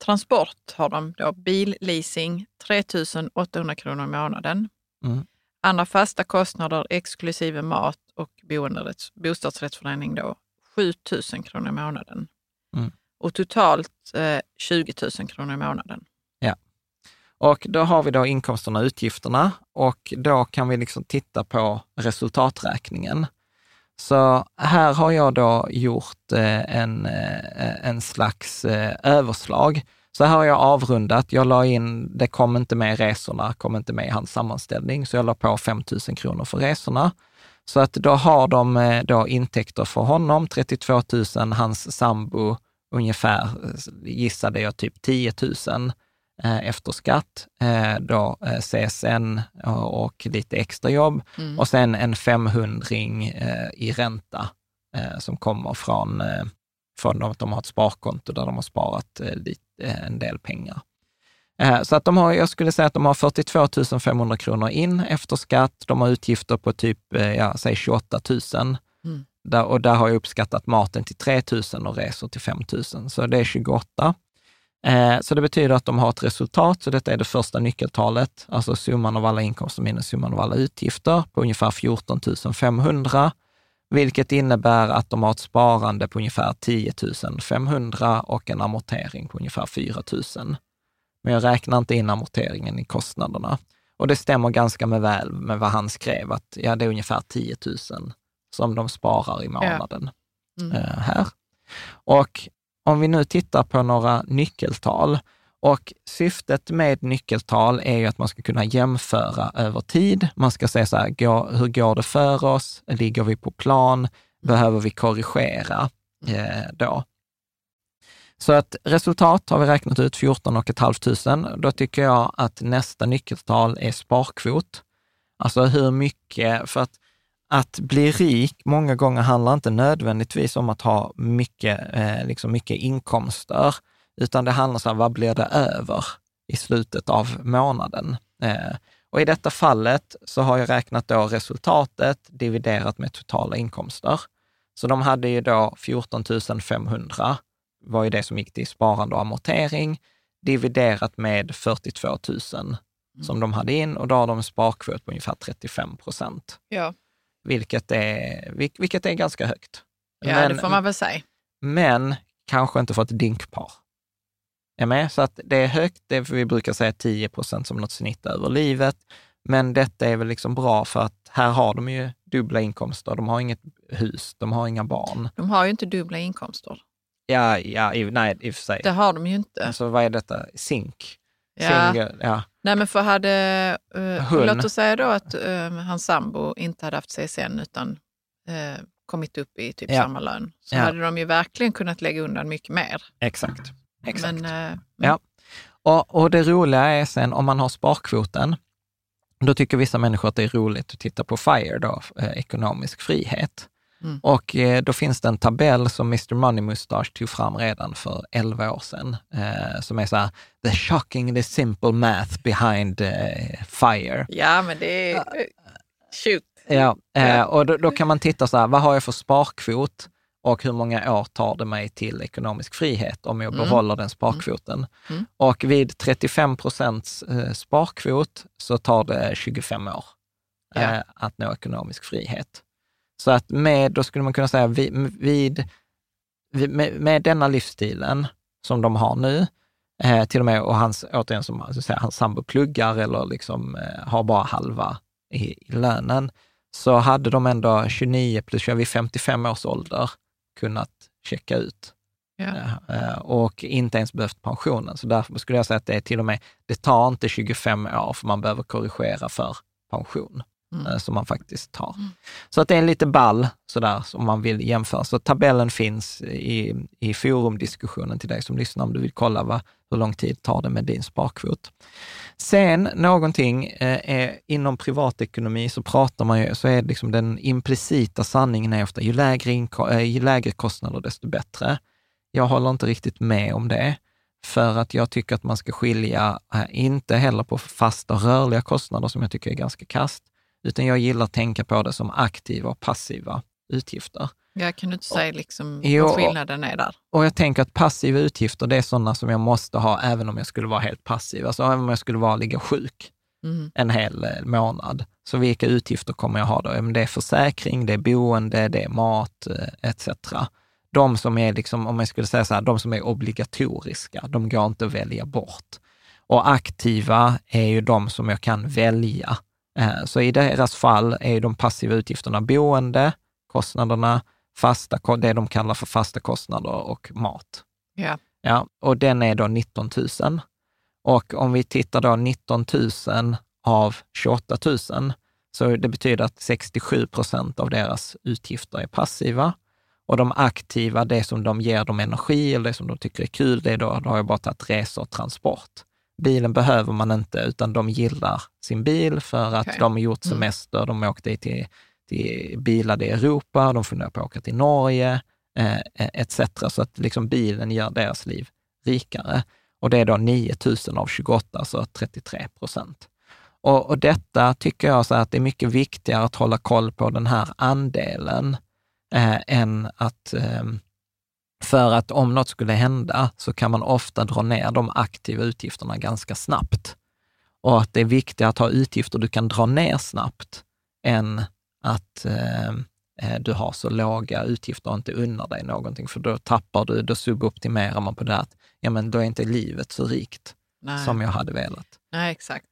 Transport har de då billeasing 3 800 kronor i månaden. Mm. Andra fasta kostnader exklusive mat och bostadsrättsförening då 7 000 kronor i månaden. Mm. Och totalt eh, 20 000 kronor i månaden. Ja. Och då har vi då inkomsterna och utgifterna och då kan vi liksom titta på resultaträkningen. Så här har jag då gjort eh, en, eh, en slags eh, överslag. Så här har jag avrundat. Jag la in, det kom inte med resorna, kom inte med i hans sammanställning, så jag la på 5 000 kronor för resorna. Så att då har de då intäkter för honom, 32 000, hans sambo ungefär, gissade jag, typ 10 000 efter skatt, eh, då eh, CSN och lite extrajobb mm. och sen en 500 i ränta som kommer från, från att de har ett sparkonto där de har sparat en del pengar. Så att de har, jag skulle säga att de har 42 500 kronor in efter skatt. De har utgifter på typ, ja, säg 28 000. Mm. Där, och där har jag uppskattat maten till 3 000 och resor till 5 000, så det är 28. Eh, så det betyder att de har ett resultat, så detta är det första nyckeltalet, alltså summan av alla inkomster minus summan av alla utgifter på ungefär 14 500, vilket innebär att de har ett sparande på ungefär 10 500 och en amortering på ungefär 4 000. Men jag räknar inte in amorteringen i kostnaderna. Och det stämmer ganska med väl med vad han skrev, att ja, det är ungefär 10 000 som de sparar i månaden ja. mm. eh, här. Och om vi nu tittar på några nyckeltal, och syftet med nyckeltal är ju att man ska kunna jämföra över tid. Man ska se så här, går, hur går det för oss? Ligger vi på plan? Behöver vi korrigera eh, då? Så att resultat har vi räknat ut 14 500. Då tycker jag att nästa nyckeltal är sparkvot. Alltså hur mycket, för att att bli rik många gånger handlar inte nödvändigtvis om att ha mycket, eh, liksom mycket inkomster, utan det handlar om vad blir det över i slutet av månaden? Eh, och i detta fallet så har jag räknat då resultatet dividerat med totala inkomster. Så de hade ju då 14 500, var ju det som gick till sparande och amortering, dividerat med 42 000 som mm. de hade in och då har de en sparkvot på ungefär 35 procent. Ja vilket är, vilket är ganska högt. Ja, men, det får man väl säga. Men kanske inte för ett dinkpar. Är med? Så att det är högt, det vi brukar säga 10 procent som något snitt över livet. Men detta är väl liksom bra för att här har de ju dubbla inkomster. De har inget hus, de har inga barn. De har ju inte dubbla inkomster. Ja, ja i, nej, i och för sig. Det har de ju inte. Alltså vad är detta? Zink? Ja. Single, ja. Nej, men för hade, Hon. låt oss säga då att uh, hans sambo inte hade haft CSN utan uh, kommit upp i typ Ja. samma lön, så Ja. hade de ju verkligen kunnat lägga undan mycket mer. Exakt. Exakt. Men, uh, Ja. Och, och det roliga är sen om man har sparkvoten, då tycker vissa människor att det är roligt att titta på FIRE, då, eh, ekonomisk frihet. Mm. Och eh, då finns det en tabell som Mr Money Mustache tog fram redan för 11 år sedan, eh, som är så här, the shockingly simple math behind eh, FIRE. ja, men det är... Shoot. Ja, eh, och då, då kan man titta så här, vad har jag för sparkvot och hur många år tar det mig till ekonomisk frihet om jag Mm. behåller den sparkvoten? Mm. Och vid 35 procents eh, sparkvot så tar det 25 år Ja. eh, att nå ekonomisk frihet. Så att med, då skulle man kunna säga vid, vid, med, med denna livsstilen som de har nu, eh, till och med, och hans, återigen som alltså, säga, hans sambo pluggar eller liksom, eh, har bara halva i, i lönen, så hade de ändå 29 plus 20, vid 55 års ålder kunnat checka ut Ja. Eh, och inte ens behövt pensionen. Så därför skulle jag säga att det är till och med, det tar inte 25 år för man behöver korrigera för pension Mm. eh, som man faktiskt tar. Så att det är lite ball sådär som man vill jämföra. Så tabellen finns i, i forumdiskussionen till dig som lyssnar om du vill kolla vad, hur lång tid tar det med din sparkvot. Sen någonting eh, är, inom privatekonomi så pratar man ju, så är liksom den implicita sanningen är ofta ju lägre, inko- eh, ju lägre kostnader desto bättre. Jag håller inte riktigt med om det, för att jag tycker att man ska skilja, inte heller på fasta och rörliga kostnader som jag tycker är ganska kast, utan jag gillar att tänka på det som aktiva och passiva utgifter. Ja, kan du inte säga liksom Jo. vad skillnaden är där? Och jag tänker att passiva utgifter, det är sådana som jag måste ha även om jag skulle vara helt passiv. Alltså även om jag skulle vara ligga sjuk Mm. en hel eh, månad. Så vilka utgifter kommer jag ha då? Det är försäkring, det är boende, det är mat eh, etc. De som är, liksom, om jag skulle säga så här, de som är obligatoriska, de går inte att välja bort. Och aktiva är ju de som jag kan välja. Eh, Så i deras fall är de passiva utgifterna boende, kostnaderna, fasta, det de kallar för fasta kostnader och mat. Ja. Ja, och den är då 19 000. Och om vi tittar då 19 000 av 28 000, så det betyder att 67 procent av deras utgifter är passiva. Och de aktiva, det som de ger dem energi eller det som de tycker är kul, det är då, då har jag bara tagit resor och transport. Bilen behöver man inte, utan de gillar sin bil för att Okej. de har gjort Mm. semester, de åkte till, till bilade i Europa, de funderar på att åka till Norge, eh, etc. Så att liksom bilen gör deras liv rikare. Och det är då 9 000 av 28, så 33 procent. Och, och detta tycker jag så att det är mycket viktigare att hålla koll på den här andelen eh, än att ehm, för att om något skulle hända så kan man ofta dra ner de aktiva utgifterna ganska snabbt. Och att det är viktigare att ha utgifter du kan dra ner snabbt än att eh, eh, du har så låga utgifter och inte unnar dig någonting, för då tappar du, då suboptimerar man på det att ja, men då är inte livet så rikt Nej. som jag hade velat. Nej, exakt.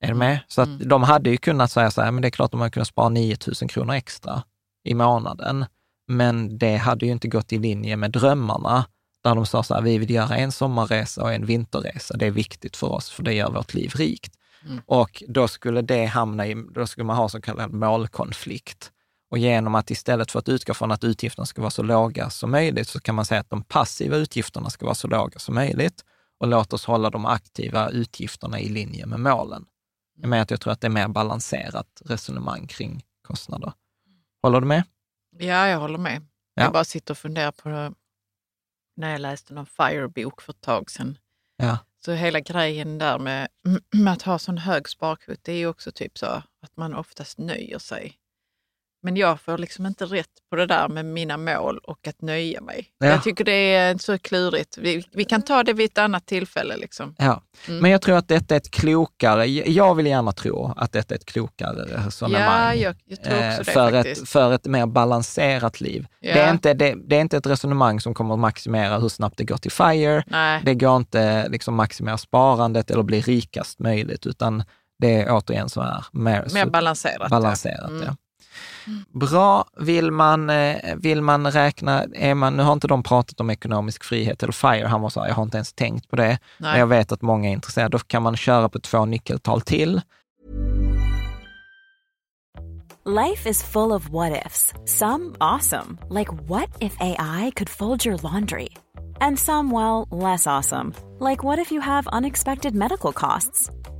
Är du med? Så att Mm. de hade ju kunnat säga så här, men det är klart att man kunnat spara 9 000 kronor extra i månaden. Men det hade ju inte gått i linje med drömmarna, där de sa så här, vi vill göra en sommarresa och en vinterresa. Det är viktigt för oss, för det gör vårt liv rikt. Mm. Och då skulle det hamna i, då skulle man ha så kallad målkonflikt. Och genom att istället för att utgå från att utgifterna ska vara så låga som möjligt, så kan man säga att de passiva utgifterna ska vara så låga som möjligt och låt oss hålla de aktiva utgifterna i linje med målen. Jag menar att jag tror att det är mer balanserat resonemang kring kostnader. Håller du med? Ja, jag håller med. Ja. Jag bara sitter och funderar på det när jag läste någon FIRE-bok för ett tag sedan. Ja. Så hela grejen där med, *clears throat* med att ha sån hög sparkvot, det är ju också typ så att man oftast nöjer sig. Men jag får liksom inte rätt på det där med mina mål och att nöja mig. Ja. Jag tycker det är så klurigt. Vi, vi kan ta det vid ett annat tillfälle. Liksom. Ja, Mm. men jag tror att detta är ett klokare, jag vill gärna tro att detta är ett klokare resonemang. Ja, jag, jag tror eh, också det för, faktiskt. ett, för ett mer balanserat liv. Ja. Det, är inte, det, det är inte ett resonemang som kommer att maximera hur snabbt det går till FIRE. Nej. Det går inte liksom maximera sparandet eller bli rikast möjligt, utan Det är återigen så här mer, Mer balanserat. balanserat. ja. Ja. Mm. Bra. Vill man, eh, vill man räkna, är man, nu har inte de pratat om ekonomisk frihet eller FIRE, han var så jag har inte ens tänkt på det, men Nej. jag vet att många är intresserade. Då kan man köra på två nyckeltal till. Life is full of what ifs. Some awesome, like what if AI could fold your laundry? And some, well, less awesome, like what if you have unexpected medical costs?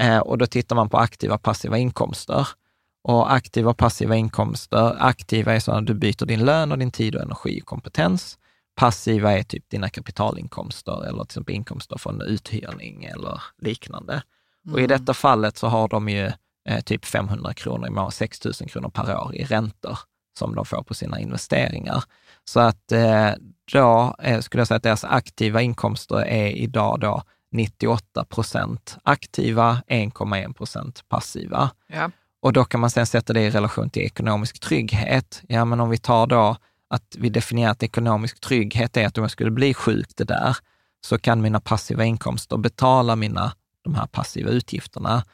Eh, och då tittar man på aktiva och passiva inkomster. Och aktiva och passiva inkomster, aktiva är så att du byter din lön och din tid och energi och kompetens. Passiva är typ dina kapitalinkomster eller till exempel inkomster från uthyrning eller liknande. Och i detta fallet så har de ju eh, typ 500 kronor i månaden, 6 000 kronor per år i räntor som de får på sina investeringar. Så att eh, då eh, skulle jag säga att deras aktiva inkomster är idag då 98 procent aktiva, 1,1 procent passiva. Ja. Och då kan man sen sätta det i relation till ekonomisk trygghet. Ja, men om vi tar då att vi definierar att ekonomisk trygghet är att om jag skulle bli sjuk det där, så kan mina passiva inkomster betala mina, de här passiva utgifterna.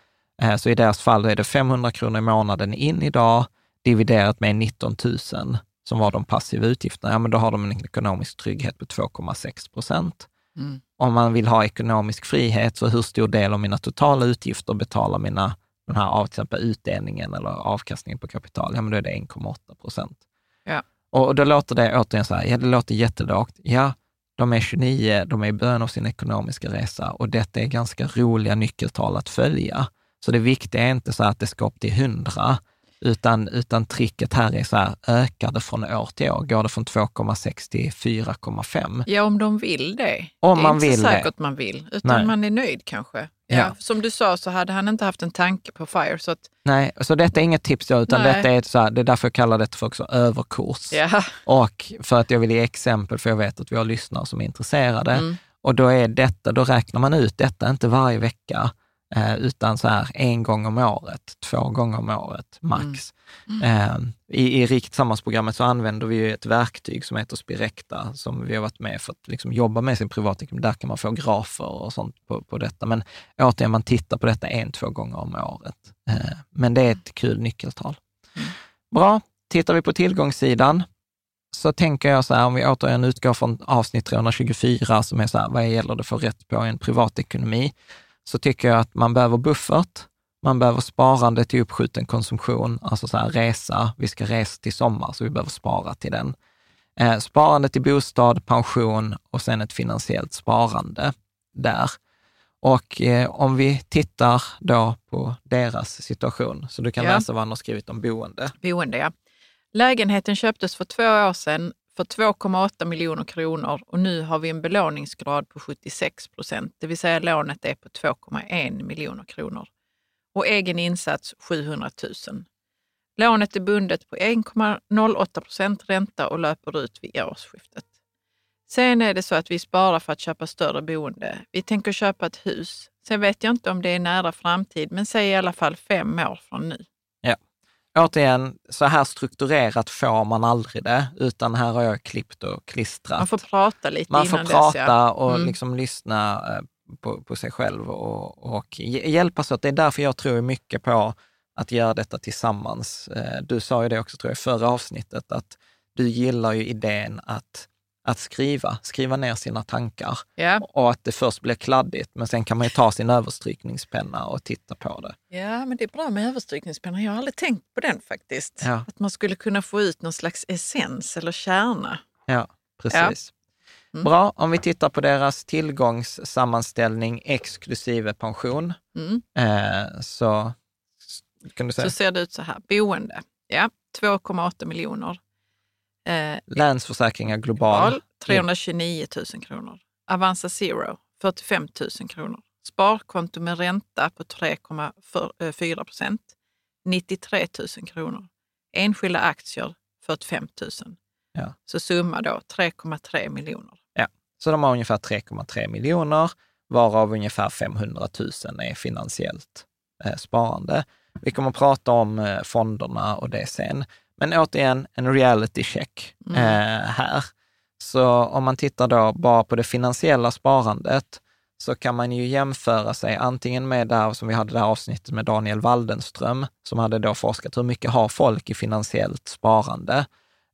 Eh, Så i deras fall är det 500 kronor i månaden in idag, dividerat med 19 000 som var de passiva utgifterna. Ja, men då har de en ekonomisk trygghet på 2,6 procent. Mm. Om man vill ha ekonomisk frihet, så hur stor del av mina totala utgifter betalar mina, den här av, till exempel utdelningen eller avkastningen på kapital? Ja, men då är det 1,8 procent. Ja. Och då låter det återigen så här, ja det låter jättelågt. Ja, de är 29, de är i början av sin ekonomiska resa och detta är ganska roliga nyckeltal att följa. Så det viktiga är inte så att det ska upp till 100, utan, utan tricket här är så här, ökar det från år till år? Går det från 2,6 till 4,5? ja, om de vill det. Om det är man inte vill så det. säkert man vill, utan Nej. man är nöjd kanske. Ja. Ja. Som du sa så hade han inte haft en tanke på FIRE. Så att, Nej, så detta är inget tips då, utan Nej. detta är, så här, det är därför jag kallar det för också överkurs. ja. Och för att jag vill ge exempel, för jag vet att vi har lyssnare som är intresserade. Mm. Och då är detta, då räknar man ut detta, inte varje vecka, eh, utan så här en gång om året, två gånger om året, max. Eh, I i Rikt Sammansprogrammet så använder vi ett verktyg som heter Spirecta, som vi har varit med för att liksom jobba med sin privatekonomi. Där kan man få grafer och sånt på, på detta. Men återigen, man tittar på detta en, två gånger om året. Eh, men det är ett kul nyckeltal. Bra. Tittar vi på tillgångssidan, så tänker jag så här, om vi återigen utgår från avsnitt 324, som är så här, vad gäller det för rätt på en privatekonomi, så tycker jag att man behöver buffert, man behöver sparande till uppskjuten konsumtion, alltså så här resa, vi ska resa till sommar, så vi behöver spara till den. Eh, sparande till bostad, pension och sen ett finansiellt sparande där. Och eh, om vi tittar då på deras situation, så du kan Ja. läsa vad han har skrivit om boende. Boende, ja. Lägenheten köptes för två år sedan för 2,8 miljoner kronor och nu har vi en belåningsgrad på 76 procent, det vill säga lånet är på 2,1 miljoner kronor. Och egen insats 700 000. Lånet är bundet på 1,08 procent ränta och löper ut vid årsskiftet. Sen är det så att vi sparar för att köpa större boende. Vi tänker köpa ett hus. Sen vet jag inte om det är nära framtid, men säg i alla fall fem år från nu återigen, så här strukturerat får man aldrig det, utan här har jag klippt och klistrat. Man får prata lite Man får prata dess. ja. och Mm. liksom lyssna eh, på, på sig själv och, och hj- hjälpas åt. Det är därför jag tror mycket på att göra detta tillsammans. Eh, Du sa ju det också, tror jag, i förra avsnittet, att du gillar ju idén att, att skriva, skriva ner sina tankar Ja. och att det först blir kladdigt, men sen kan man ju ta sin överstrykningspenna och titta på det. ja, men det är bra med överstrykningspenna. Jag har aldrig tänkt på den faktiskt. Ja. Att man skulle kunna få ut någon slags essens eller kärna. Ja, precis. Mm. Bra, om vi tittar på deras tillgångssammanställning exklusive pension, Mm. eh, så kan du säga Så ser det ut så här. Boende, ja, 2,8 miljoner. Eh, Länsförsäkringar global. Val 329 000 kronor. Avanza Zero 45 000 kronor. Sparkonto med ränta på 3,4 procent 93 000 kronor. Enskilda aktier 45 000. Ja. Så summa då 3,3 miljoner. Så de har ungefär 3,3 miljoner, varav ungefär 500 000 är finansiellt eh, sparande. Vi kommer att prata om eh, fonderna och det sen. Men återigen, en reality check Mm. eh, här. Så om man tittar då bara på det finansiella sparandet, så kan man ju jämföra sig antingen med det här som vi hade det här avsnittet med Daniel Waldenström, som hade då forskat hur mycket har folk i finansiellt sparande.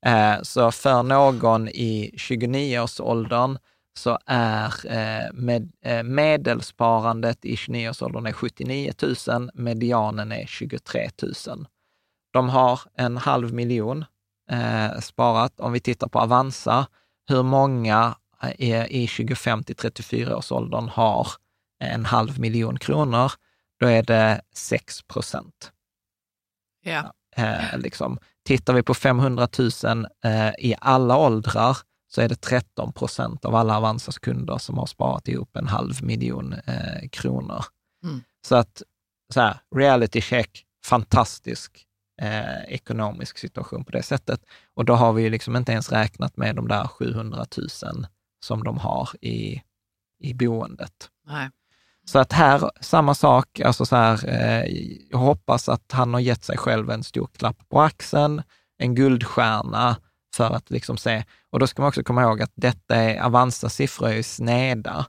Eh, Så för någon i 29-årsåldern så är eh, med, eh, medelsparandet i 29-årsåldern är 79 000, medianen är 23 000. De har en halv miljon eh, sparat. Om vi tittar på Avanza, hur många eh, i 25 till 34 års åldern har en halv miljon kronor? Då är det 6 procent. Ja. Eh, liksom. Tittar vi på 500 000 eh, i alla åldrar så är det 13 procent av alla Avanzas kunder som har sparat ihop en halv miljon eh, kronor. Mm. Så att, så här, reality check, fantastisk eh, ekonomisk situation på det sättet. Och då har vi ju liksom inte ens räknat med de där 700 000 som de har i, i boendet. Nej. Så att här, samma sak, alltså så här, eh, jag hoppas att han har gett sig själv en stor klapp på axeln, en guldstjärna för att liksom se, och då ska man också komma ihåg att detta är, Avanzas siffror är ju sneda,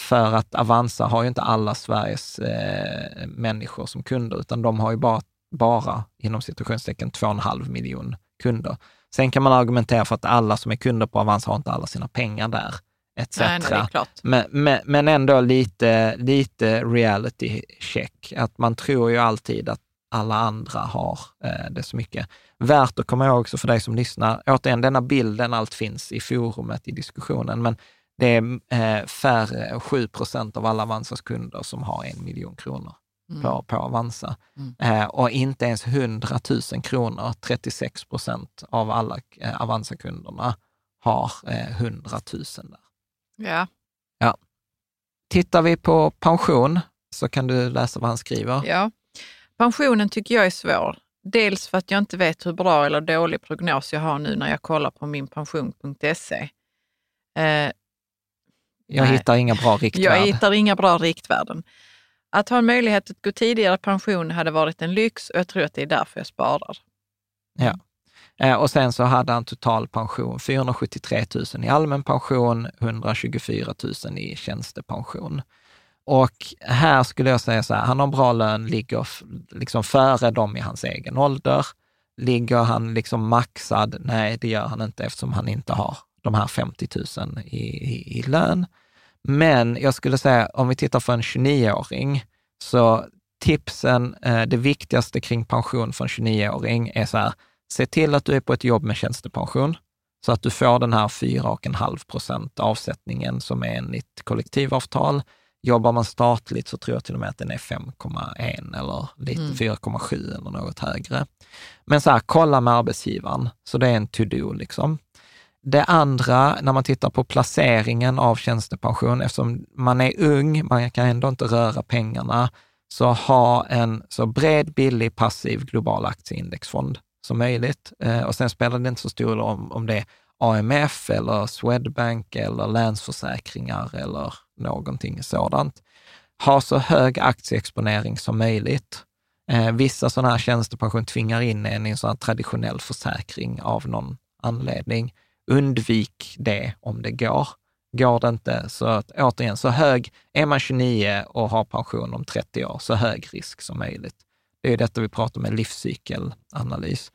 för att Avanza har ju inte alla Sveriges eh, människor som kunder, utan de har ju bara, bara inom situationstecken 2,5 miljon kunder. Sen kan man argumentera för att alla som är kunder på Avanza har inte alla sina pengar där, etc. Nej, nej. Men, men, men ändå lite, lite reality check. Att man tror ju alltid att alla andra har eh, det så mycket. Värt att komma ihåg också för dig som lyssnar, återigen, denna bilden, allt finns i forumet, i diskussionen, men det är eh, färre, 7 procent av alla Avanzas kunder som har en miljon kronor på, på Avanza. Mm. Eh, och inte ens 100 000 kronor, 36 procent av alla eh, Avanza-kunderna har eh, 100 000 där. Ja. Tittar vi på pension så kan du läsa vad han skriver. ja. Pensionen tycker jag är svår. Dels för att jag inte vet hur bra eller dålig prognos jag har nu när jag kollar på minpension.se. Eh, Jag Nej. hittar inga bra Jag riktvärden. hittar inga bra riktvärden. Att ha en möjlighet att gå tidigare i pension hade varit en lyx och jag tror att det är därför jag sparar. Ja. Eh, och sen så hade han total pension, 473 000 i allmän pension, 124 000 i tjänstepension. Och här skulle jag säga så här, han har bra lön, ligger liksom före dem i hans egen ålder. Ligger han liksom maxad? Nej, det gör han inte eftersom han inte har de här 50 000 i, i, i lön. Men jag skulle säga, om vi tittar för en 29-åring, så tipsen, eh, det viktigaste kring pension för en 29-åring är så här, se till att du är på ett jobb med tjänstepension, så att du får den här 4,5 procent avsättningen som är enligt kollektivavtal. Jobbar man statligt så tror jag till och med att den är 5,1 eller lite Mm. 4,7 eller något högre. Men så här, kolla med arbetsgivaren, så det är en to-do liksom. Det andra, när man tittar på placeringen av tjänstepension, eftersom man är ung, man kan ändå inte röra pengarna, så ha en så bred, billig, passiv global aktieindexfond som möjligt. Eh, och sen spelar det inte så stor roll om, om det är AMF eller Swedbank eller Länsförsäkringar eller någonting sådant. Ha så hög aktieexponering som möjligt. Eh, vissa sådana här tjänstepension tvingar in en i en sån här traditionell försäkring av någon anledning. Undvik det om det går. Går det inte, så att, återigen, så hög, är man 29 och har pension om 30 år, så hög risk som möjligt. Det är detta vi pratar med livscykelanalys.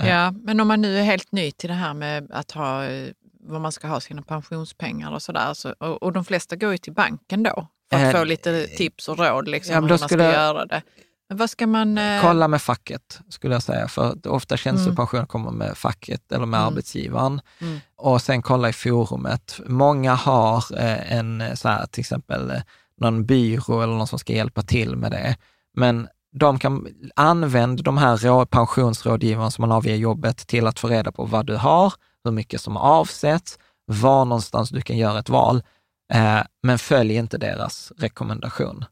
Eh. Ja, men om man nu är helt ny till det här med att ha, eh, vad man ska ha sina pensionspengar och sådär, så, och, och de flesta går ju till banken då för att äh, få lite tips och råd liksom, ja, hur man ska göra det. Vad ska man... Eh... Kolla med facket, skulle jag säga. För ofta tjänstepension mm. kommer med facket eller med mm. arbetsgivaren. Mm. Och sen kolla i forumet. Många har eh, en, så här, till exempel, eh, någon byrå eller någon som ska hjälpa till med det. Men de kan använda de här pensionsrådgivarna som man har via jobbet till att få reda på vad du har, hur mycket som avsätts, var någonstans du kan göra ett val. Eh, men följ inte deras rekommendation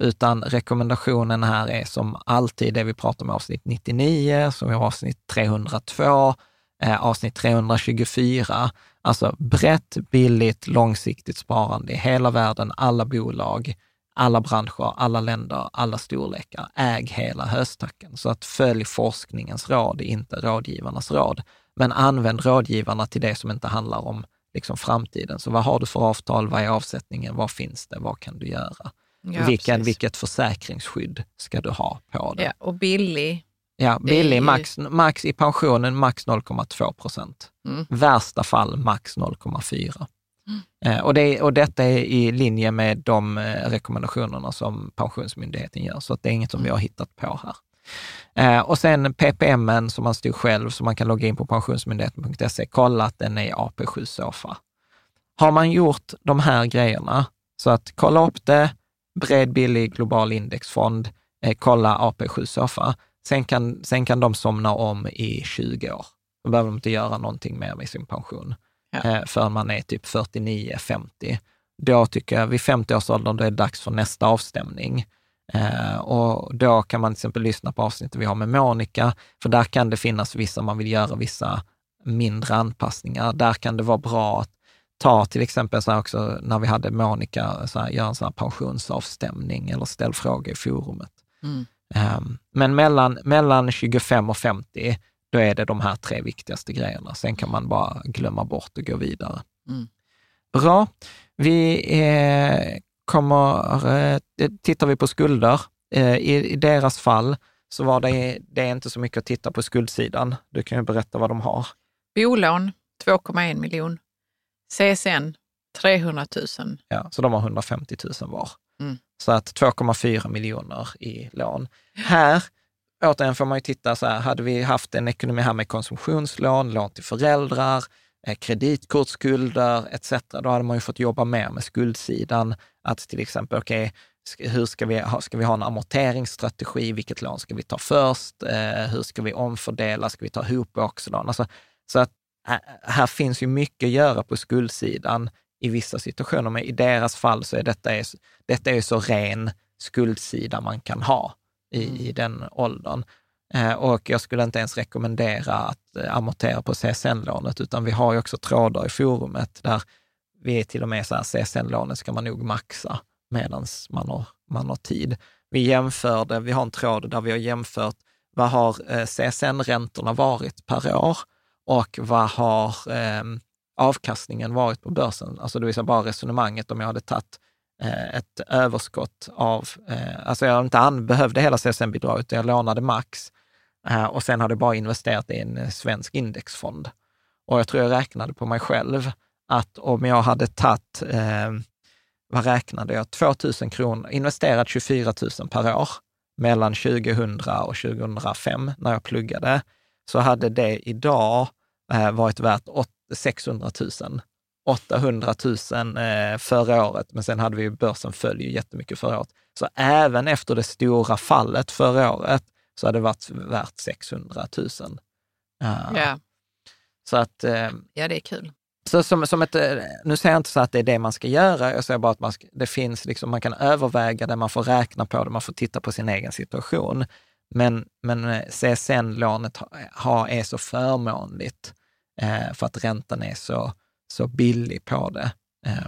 utan rekommendationen här är som alltid det vi pratar om i avsnitt 99, som är avsnitt 302, eh, avsnitt 324. Alltså brett, billigt, långsiktigt sparande i hela världen, alla bolag, alla branscher, alla länder, alla storlekar. Äg hela höstacken. Så att följ forskningens råd, inte rådgivarnas råd. Men använd rådgivarna till det som inte handlar om liksom framtiden. Så vad har du för avtal? Vad är avsättningen? Vad finns det? Vad kan du göra? Ja, Vilken, vilket försäkringsskydd ska du ha på det? Ja, och billig. Ja, billig, ju... max, max i pensionen max 0,2 procent. Mm. Värsta fall max 0,4. Mm. Eh, och, det, och detta är i linje med de eh, rekommendationerna som Pensionsmyndigheten gör, så det är inget som vi har hittat på här. Eh, och sen PPM som man styr själv, så man kan logga in på pensionsmyndigheten.se, kolla att den är AP7 SOFA. Har man gjort de här grejerna, så att kolla upp det, bred, billig, global indexfond, eh, kolla AP7 Sofa. Sen kan, sen kan de somna om i 20 år. Då behöver de inte göra någonting mer med sin pension ja. eh, förrän man är typ 49-50. Då tycker jag, vid 50-årsåldern, då är det dags för nästa avstämning. Eh, och då kan man till exempel lyssna på avsnittet vi har med Monica, för där kan det finnas vissa, man vill göra vissa mindre anpassningar. Där kan det vara bra att ta till exempel så också när vi hade Monica, så här, göra en här pensionsavstämning eller ställ frågor i forumet. Mm. Um, men mellan, mellan 25 och 50, då är det de här tre viktigaste grejerna. Sen kan man bara glömma bort och gå vidare. Mm. Bra. Vi eh, kommer, eh, tittar vi på skulder, eh, i, i, deras fall så var det, det är inte så mycket att titta på skuldsidan. Du kan ju berätta vad de har. Bolån 2,1 miljon. CSN 300 000. Ja, så de har 150 000 var. Mm. Så att 2,4 miljoner i lån. Här, återigen får man ju titta så här, hade vi haft en ekonomi här med konsumtionslån, lån till föräldrar, eh, kreditkortsskulder etc. Då hade man ju fått jobba mer med skuldsidan. Att till exempel, okej, okay, hur ska vi, ha, ska vi ha en amorteringsstrategi? Vilket lån ska vi ta först? Eh, hur ska vi omfördela? Ska vi ta ihop också lån? Alltså, så att här finns ju mycket att göra på skuldsidan i vissa situationer, men i deras fall så är detta, är, detta är så ren skuldsida man kan ha i, mm. i den åldern. Eh, och jag skulle inte ens rekommendera att eh, amortera på CSN-lånet, utan vi har ju också trådar i forumet där vi är till och med så här, CSN-lånet ska man nog maxa medan man har, man har tid. Vi jämförde, vi har en tråd där vi har jämfört vad har eh, CSN-räntorna varit per år och vad har eh, avkastningen varit på börsen? Alltså det vill säga bara resonemanget om jag hade tagit eh, ett överskott av, eh, alltså jag inte an, behövde hela CSN-bidraget, utan jag lånade max eh, och sen hade jag bara investerat i en eh, svensk indexfond. Och jag tror jag räknade på mig själv att om jag hade tagit, eh, vad räknade jag, 2 000 kronor, investerat 24 000 per år mellan 2000 och 2005 när jag pluggade, så hade det idag eh, varit värt 600 000. 800 000 eh, förra året, men sen hade vi ju börsen föll ju jättemycket förra året. Så även efter det stora fallet förra året så hade det varit värt 600 000. Uh, ja. Så att... Eh, ja, det är kul. Så som, som ett, eh, nu säger jag inte så att det är det man ska göra, jag säger bara att man ska, det finns liksom, man kan överväga det, man får räkna på det, man får titta på sin egen situation. Men, men eh, CSN-lånet ha, är så förmånligt eh, för att räntan är så, så billig på det. Eh,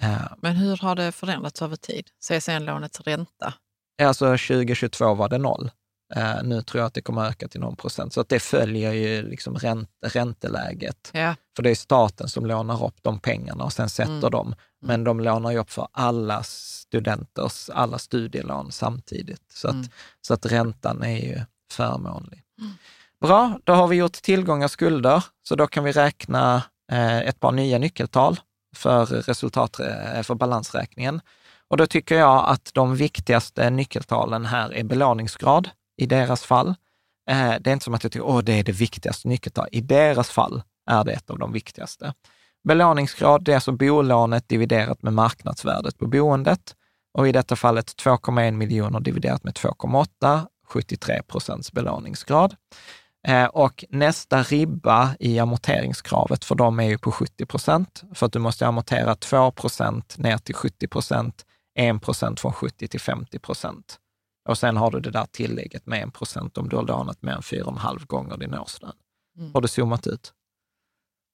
eh. Men hur har det förändrats över tid? CSN-lånets ränta? Alltså 2022 var det noll. Eh, nu tror jag att det kommer öka till någon procent. Så att det följer ju liksom ränt, ränteläget. Ja. För det är staten som lånar upp de pengarna och sen sätter Mm. dem. Men de lånar ju upp för alla studenters, alla studielån samtidigt. Så att, Mm. så att räntan är ju förmånlig. Bra, då har vi gjort tillgångar och skulder. Så då kan vi räkna eh, ett par nya nyckeltal för resultat, eh, för balansräkningen. Och då tycker jag att de viktigaste nyckeltalen här är belåningsgrad i deras fall. Eh, det är inte som att jag tycker, att det är det viktigaste nyckeltalet. I deras fall är det ett av de viktigaste. Belåningsgrad, det är alltså bolånet dividerat med marknadsvärdet på boendet. Och i detta fallet 2,1 miljoner dividerat med 2,8, 73 procents belåningsgrad. Eh, och nästa ribba i amorteringskravet för dem är ju på 70 procent, för att du måste amortera 2 procent ner till 70 procent, 1 procent från 70 till 50 procent. Och sen har du det där tillägget med 1 procent om du har lånat mer än 4,5 gånger din årslön. Mm. Har du zoomat ut?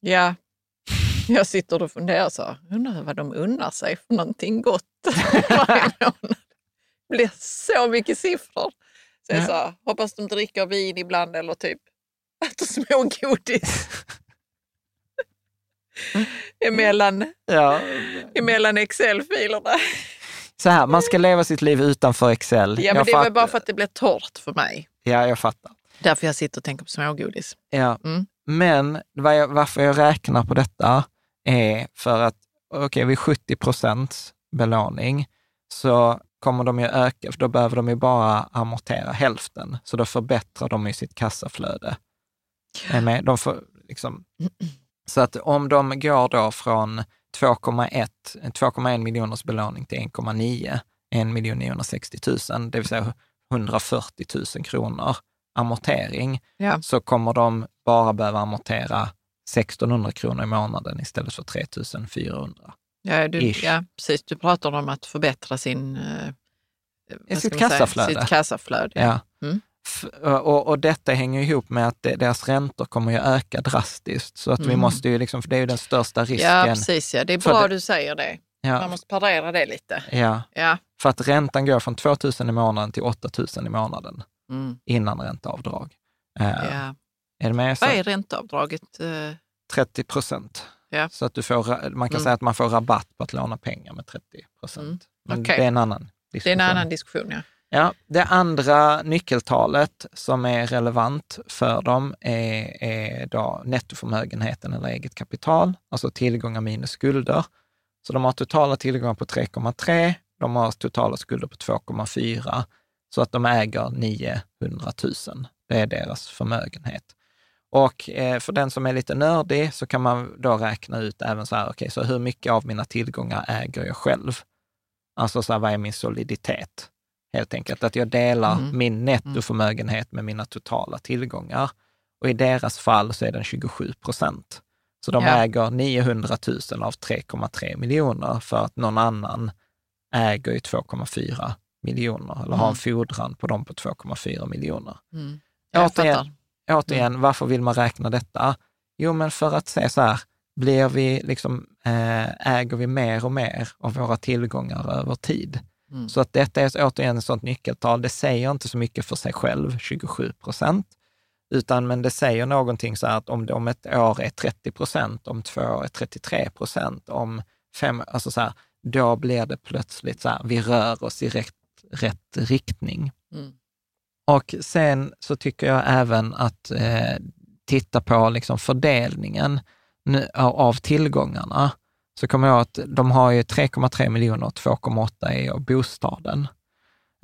Ja, *laughs* jag sitter och funderar så här, undrar vad de unnar sig för någonting gott *laughs* varje månad. Det blir så mycket siffror. Så jag Ja. sa, hoppas de dricker vin ibland eller typ äter smågodis. *laughs* emellan, Ja. emellan Excel-filerna. Så här, man ska leva sitt liv utanför Excel. Ja, men Jag det var fatt- bara för att det blev torrt för mig. Ja, jag fattar. Därför jag sitter och tänker på smågodis. Ja. Mm. Men jag, varför jag räknar på detta är för att, okej, vid 70 procents belåning så kommer de ju öka, för då behöver de ju bara amortera hälften. Så då förbättrar de ju sitt kassaflöde. De får liksom, så att om de går då från 2,1 2,1 miljoners belåning till 1,9, 1 960 000, det vill säga 140 000 kronor amortering, Ja. så kommer de bara behöva amortera 1600 kronor i månaden istället för 3400. Ja, du, Ish. ja, precis. Du pratar om att förbättra sin, eh, sitt kassaflöde. Sitt kassaflöde. Ja. Mm. F- Och, och detta hänger ihop med att deras räntor kommer ju öka drastiskt. Så att vi Mm. måste ju, liksom, för det är ju den största risken. Ja, precis. Ja. Det är bra det- du säger det. Man Ja, måste parera det lite. ja, Ja. för att räntan går från 2 000 i månaden till 8 000 i månaden Mm. innan ränteavdrag. Eh, ja. Är det med? Så Vad är ränteavdraget? Eh, 30 procent. Ja. Så att du får, man kan Mm. säga att man får rabatt på att låna pengar med 30 procent. Mm. Men Okej. det är en annan Det är diskussion. en annan diskussion. Ja. Ja, det andra nyckeltalet som är relevant för dem är, är då nettoförmögenheten eller eget kapital, alltså tillgångar minus skulder. Så de har totala tillgångar på 3,3, de har totala skulder på 2,4, så att de äger 900 000. Det är deras förmögenhet. Och eh, för den som är lite nördig så kan man då räkna ut även så här, okej, så hur mycket av mina tillgångar äger jag själv? Alltså så här, vad är min soliditet? Helt enkelt att jag delar Mm. min nettoförmögenhet med mina totala tillgångar. Och i deras fall så är den 27 procent. Så de Ja. äger 900 000 av 3,3 miljoner för att någon annan äger ju 2,4 miljoner eller har en Mm. fodran på dem på 2,4 miljoner. Mm. Jag Återigen, fattar. återigen, varför vill man räkna detta? Jo, men för att se så här, blir vi liksom, eh, äger vi mer och mer av våra tillgångar över tid? Mm. Så att detta är återigen ett sådant nyckeltal. Det säger inte så mycket för sig själv, 27 procent, utan men det säger någonting så här att om om ett år är 30 procent, om två år är 33 procent, om fem, alltså så här, då blir det plötsligt så här, vi rör oss i rätt, rätt riktning. Mm. Och sen så tycker jag även att eh, titta på liksom fördelningen nu, av tillgångarna. Så kommer jag att de har ju 3,3 miljoner och 2,8 är bostaden.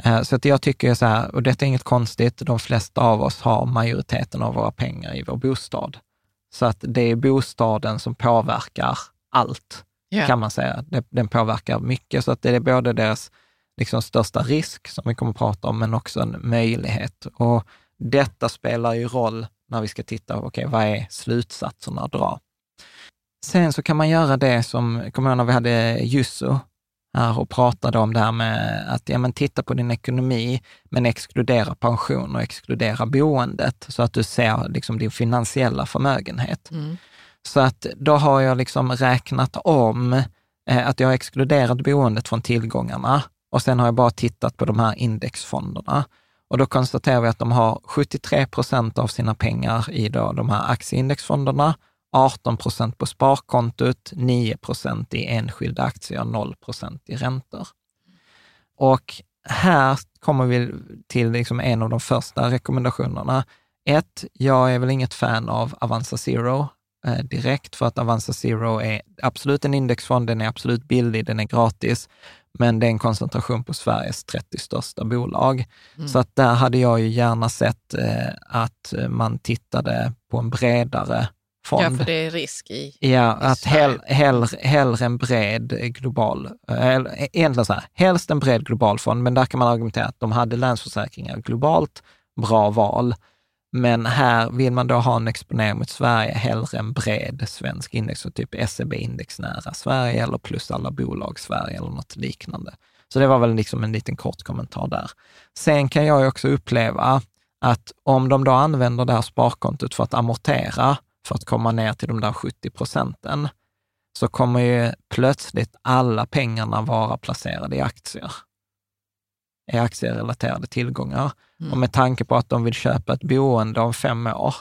Eh, så att jag tycker så här, och detta är inget konstigt, de flesta av oss har majoriteten av våra pengar i vår bostad. Så att det är bostaden som påverkar allt Ja. kan man säga. Den påverkar mycket, så att det är både deras liksom, största risk, som vi kommer att prata om, men också en möjlighet. Och detta spelar ju roll när vi ska titta, okej, vad är slutsatserna att dra? Sen så kan man göra det som, kommer jag ihåg när vi hade Jusso här och pratade om det här med att ja, men titta på din ekonomi, men exkludera pension och exkludera boendet, så att du ser liksom din finansiella förmögenhet. Mm. Så att då har jag liksom räknat om eh, att jag har exkluderat boendet från tillgångarna och sen har jag bara tittat på de här indexfonderna. Och då konstaterar vi att de har 73 procent av sina pengar i då de här aktieindexfonderna, 18 procent på sparkontot, 9 procent i enskilda aktier, 0 procent i räntor. Och här kommer vi till liksom en av de första rekommendationerna. Ett, jag är väl inget fan av Avanza Zero eh, direkt, för att Avanza Zero är absolut en indexfond, den är absolut billig, den är gratis, men det är en koncentration på Sveriges 30 största bolag. Mm. Så att där hade jag ju gärna sett eh, att man tittade på en bredare fond. Ja, för det är risk i Ja, att hell, hell, hellre en bred global, eller, egentligen så här, helst en bred global fond, men där kan man argumentera att de hade Länsförsäkringar globalt, bra val. Men här vill man då ha en exponering mot Sverige, hellre en bred svensk index, så typ SEB indexnära Sverige eller plus alla bolag Sverige eller något liknande. Så det var väl liksom en liten kort kommentar där. Sen kan jag också uppleva att om de då använder det här sparkontot för att amortera, för att komma ner till de där 70 procenten, så kommer ju plötsligt alla pengarna vara placerade i aktier. I aktierelaterade tillgångar. Mm. Och med tanke på att de vill köpa ett boende om fem år,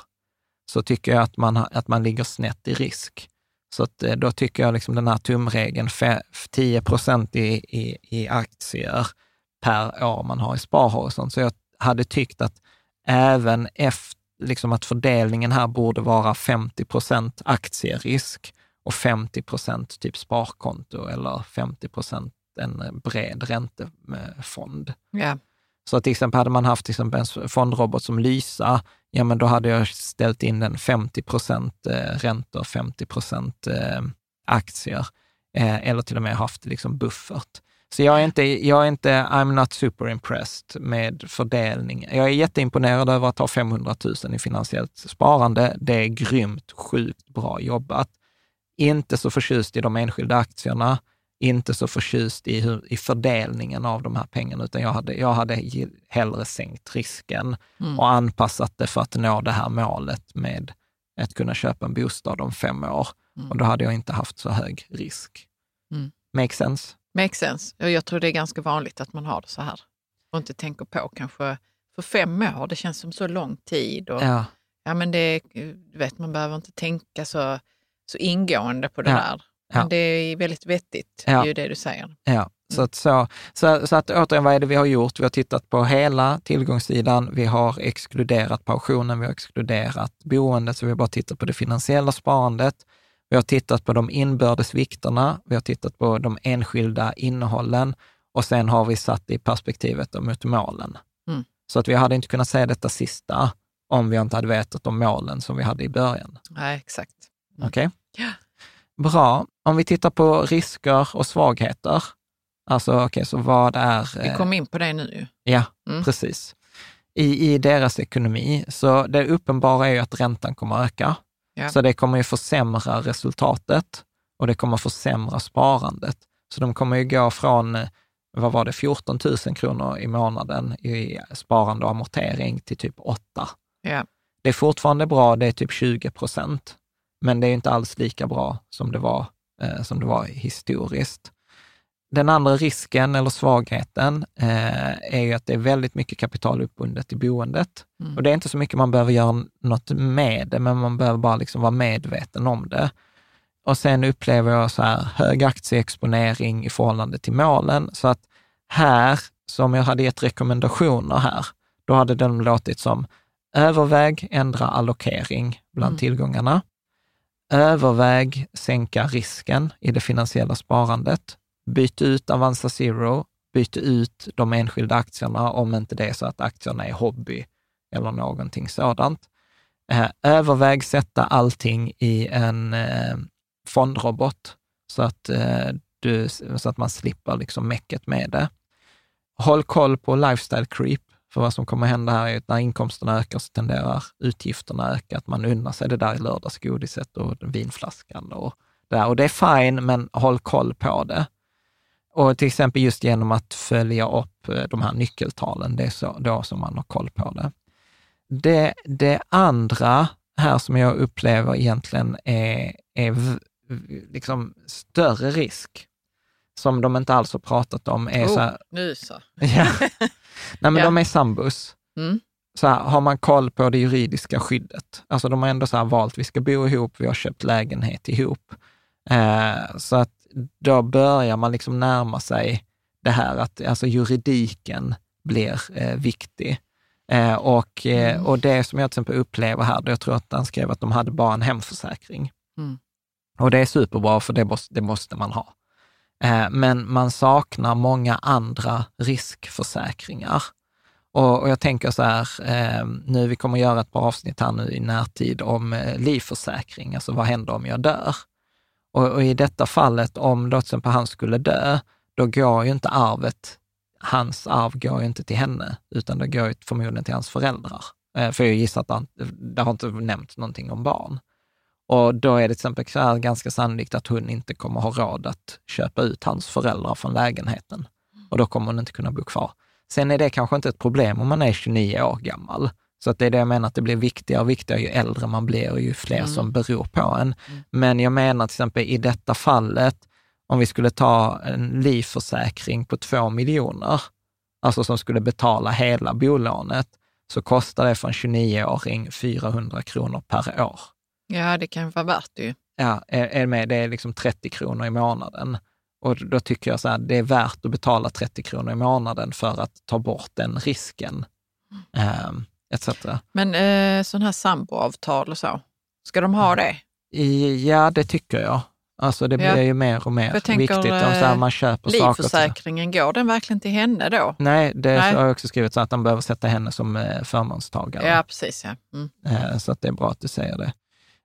så tycker jag att man, att man ligger snett i risk. Så att, eh, då tycker jag liksom den här tumregeln, 10 procent i, i, i aktier per år man har i sparhorisont. Så jag hade tyckt att även efter liksom att fördelningen här borde vara 50 procent aktierisk och 50 procent typ sparkonto eller 50 procent en bred räntefond. Yeah. Så till exempel hade man haft till exempel en fondrobot som Lysa, ja men då hade jag ställt in den 50 procent eh, räntor, 50 procent eh, aktier eh, eller till och med haft liksom buffert. Så jag är inte, jag är inte, I'm not super impressed med fördelning. Jag är jätteimponerad över att ha 500 000 i finansiellt sparande. Det är grymt, sjukt bra jobbat. Inte så förtjust i de enskilda aktierna, inte så förtjust i, hur, i fördelningen av de här pengarna, utan jag hade, jag hade hellre sänkt risken mm. och anpassat det för att nå det här målet med att kunna köpa en bostad om fem år. Mm. Och då hade jag inte haft så hög risk. Mm. Make sense? Make sense. Jag tror det är ganska vanligt att man har det så här och inte tänker på kanske för fem år, det känns som så lång tid. Och, ja. ja men det, vet, man behöver inte tänka så, så ingående på det ja. där. Men ja. det är väldigt vettigt, ja. ju det du säger. Ja. Så att, så, så, så att återigen, vad är det vi har gjort? Vi har tittat på hela tillgångssidan. Vi har exkluderat pensionen, vi har exkluderat boendet, så vi har bara tittat på det finansiella sparandet. Vi har tittat på de inbördes vikterna, vi har tittat på de enskilda innehållen och sen har vi satt i perspektivet mot målen. Mm. Så att vi hade inte kunnat säga detta sista om vi inte hade vetat om målen som vi hade i början. Nej, exakt. Mm. Okej? Okay? Ja. Bra. Om vi tittar på risker och svagheter, alltså okej, okay, så vad är... Vi kom in på det nu ju. Ja, mm. precis. I, I deras ekonomi, så det uppenbara är ju att räntan kommer att öka. Ja. Så det kommer ju försämra resultatet och det kommer försämra sparandet. Så de kommer ju gå från, vad var det, 14 000 kronor i månaden i sparande och amortering till typ 8. Ja. Det är fortfarande bra, det är typ 20 procent, men det är inte alls lika bra som det var, eh, som det var historiskt. Den andra risken eller svagheten eh, är ju att det är väldigt mycket kapital uppbundet i boendet. Mm. Och det är inte så mycket man behöver göra något med det, men man behöver bara liksom vara medveten om det. Och sen upplever jag så här hög aktieexponering i förhållande till målen. Så att här, som jag hade gett rekommendationer här, då hade den låtit som överväg ändra allokering bland mm. tillgångarna. Överväg sänka risken i det finansiella sparandet byt ut Avanza Zero, byt ut de enskilda aktierna om inte det är så att aktierna är hobby eller någonting sådant. Eh, överväg sätta allting i en eh, fondrobot så att, eh, du, så att man slipper liksom mäcket med det. Håll koll på lifestyle creep, för vad som kommer hända här är att när inkomsterna ökar så tenderar utgifterna öka, att man unnar sig det där lördagsgodiset och vinflaskan och det där. Och det är fine, men håll koll på det. Och till exempel just genom att följa upp eh, de här nyckeltalen, det är så, då som man har koll på det. Det, det andra här som jag upplever egentligen är, är liksom större risk. som de inte alls har pratat om är Oh, så här, nu så. *laughs* ja. Nej men Ja. de är sambus. Mm. Så här, har man koll på det juridiska skyddet? Alltså de har ändå så valt, vi ska bo ihop, vi har köpt lägenhet ihop. Eh, så att då börjar man liksom närma sig det här att alltså juridiken blir eh, viktig. Eh, och, eh, och det som jag till exempel upplever här, då jag tror att han skrev att de hade bara en hemförsäkring. Mm. Och det är superbra, för det måste, det måste man ha. Eh, men man saknar många andra riskförsäkringar. Och, och jag tänker så här, eh, nu vi kommer göra ett par avsnitt här nu i närtid om eh, livförsäkring, alltså vad händer om jag dör? Och, och i detta fallet, om då till exempel han skulle dö, då går ju inte arvet, hans arv går ju inte till henne, utan det går ju förmodligen till hans föräldrar. Eh, för jag gissar att han, det har inte nämnts någonting om barn. Och då är det till exempel så här ganska sannolikt att hon inte kommer ha råd att köpa ut hans föräldrar från lägenheten. Och då kommer hon inte kunna bo kvar. Sen är det kanske inte ett problem om man är 29 år gammal. Så att det är det jag menar, att det blir viktigare och viktigare ju äldre man blir och ju fler som beror på en. Men jag menar till exempel i detta fallet, om vi skulle ta en livförsäkring på två miljoner, alltså som skulle betala hela bolånet, så kostar det för en 29-åring 400 kronor per år. Ja, det kan vara värt det ju. Ja, är, är med, det är liksom 30 kronor i månaden. Och då tycker jag så här, det är värt att betala 30 kronor i månaden för att ta bort den risken. Um, etc. Men eh, sådana här samboavtal och så, ska de ha det? I, ja, det tycker jag. Alltså det blir Ja. ju mer och mer jag tänker, viktigt om så här, eh, man köper saker. Livförsäkringen, går den verkligen till henne då? Nej, det Nej. har jag också skrivit så att de behöver sätta henne som eh, förmånstagare. Ja, precis. Ja. Mm. Eh, Så att det är bra att du säger det.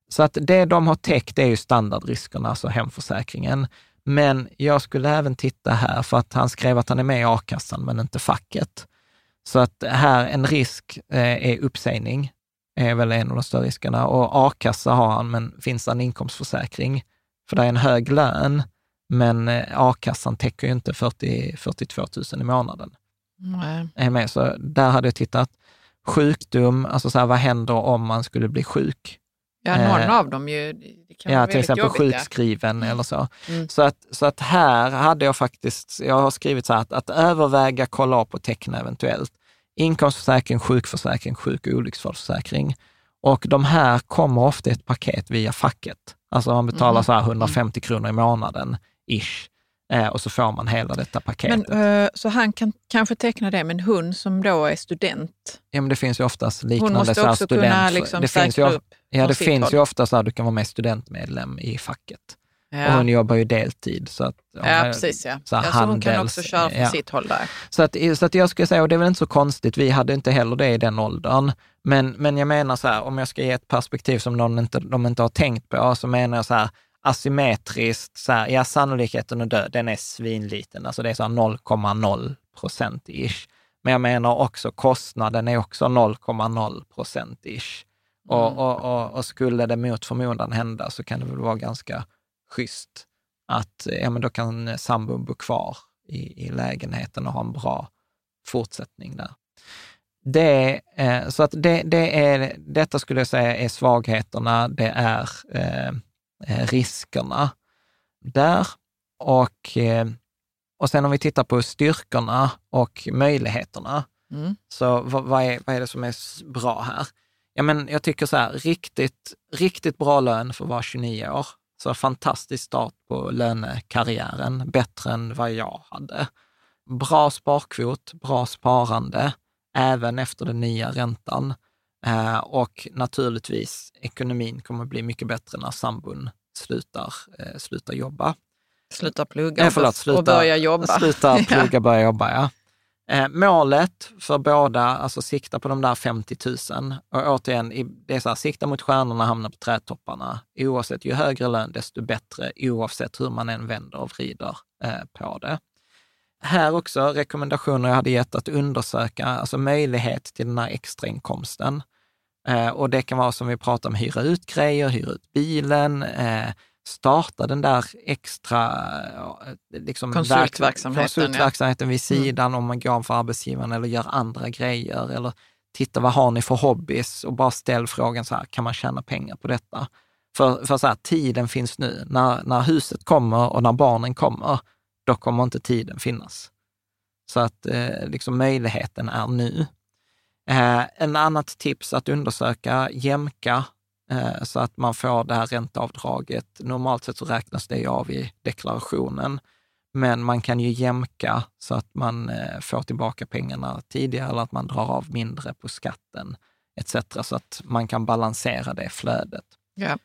Så att det de har täckt är ju standardriskerna, alltså hemförsäkringen. Men jag skulle även titta här, för att han skrev att han är med i a-kassan, men inte facket. Så att här, en risk eh, är uppsägning, är väl en av de större riskerna. Och a-kassa har han, men finns det en inkomstförsäkring? För det är en hög lön, men eh, a-kassan täcker ju inte 40, 42 000 i månaden Nej. är med. Så där hade jag tittat. Sjukdom, alltså så här, vad händer om man skulle bli sjuk? Ja, någon Eh, av dem ju, Ja, till exempel jobbigt. ja. sjukskriven eller så. Mm. Så, att, så att här hade jag faktiskt, jag har skrivit så här att, att överväga, kolla upp och teckna eventuellt. Inkomstförsäkring, sjukförsäkring, sjuk och olycksfallsförsäkring. Och de här kommer ofta i ett paket via facket. Alltså man betalar Mhm. så här 150 kronor i månaden, ish. Eh, och så får man hela detta paketet. Men, eh, så han kan kanske teckna det, men hon som då är student, Ja, men det finns ju oftast hon liknande måste så här också kunna liksom det finns ju, upp Ja, det finns håll. ju ofta så här, du kan vara med studentmedlem i facket. Och Ja, hon jobbar ju deltid. Så att, ja eh, precis. Ja. så här ja, så hon kan handels- också köra från ja. sitt håll där. Så att, så att jag skulle säga, och det är väl inte så konstigt, vi hade inte heller det i den åldern. Men, men jag menar så här, om jag ska ge ett perspektiv som någon inte, de inte har tänkt på, så menar jag så här, asymmetriskt, så här, ja sannolikheten att dö, den är svinliten. Alltså det är så här 0,0 procent ish. Men jag menar också kostnaden är också 0,0 procent ish. Och, och, och, och skulle det mot förmodan hända så kan det väl vara ganska schysst att ja, men då kan sambon bo kvar i, i lägenheten och ha en bra fortsättning där. Det, eh, så att det, det är, detta skulle jag säga är svagheterna, det är eh, eh, riskerna där. Och, eh, och sen om vi tittar på styrkorna och möjligheterna, Mm. så vad, vad, är, vad är det som är bra här? Ja, men jag tycker så här, riktigt, riktigt bra lön för att vara 29 år. Så fantastisk start på lönekarriären, bättre än vad jag hade. Bra sparkvot, bra sparande, även efter den nya räntan. Eh, och naturligtvis, ekonomin kommer bli mycket bättre när sambon slutar, eh, slutar jobba. Sluta plugga Eh, förlåt, sluta, och börja jobba. Sluta *laughs* plugga, börja jobba, ja. Eh, målet för båda, alltså sikta på de där 50 000. Och återigen, det är så här, sikta mot stjärnorna, hamna på trädtopparna. Oavsett, ju högre lön, desto bättre, oavsett hur man än vänder och vrider eh, på det. Här också rekommendationer jag hade gett att undersöka alltså möjlighet till den här extrainkomsten. Eh, och det kan vara som vi pratar om, hyra ut grejer, hyra ut bilen, eh, starta den där extra eh, liksom, Konsultverksamheten, verk- konsultverksamheten vid sidan om man går för arbetsgivaren eller gör andra grejer. Eller titta, vad har ni för hobbys? Och bara ställ frågan så här, kan man tjäna pengar på detta? För, för så här, tiden finns nu. När, när huset kommer och när barnen kommer, då kommer inte tiden finnas. Så att eh, liksom möjligheten är nu. Eh, en annat tips att undersöka, jämka, så att man får det här ränteavdraget. Normalt sett så räknas det av i deklarationen, men man kan ju jämka så att man eh, får tillbaka pengarna tidigare eller att man drar av mindre på skatten etc. Så att man kan balansera det flödet. Ja.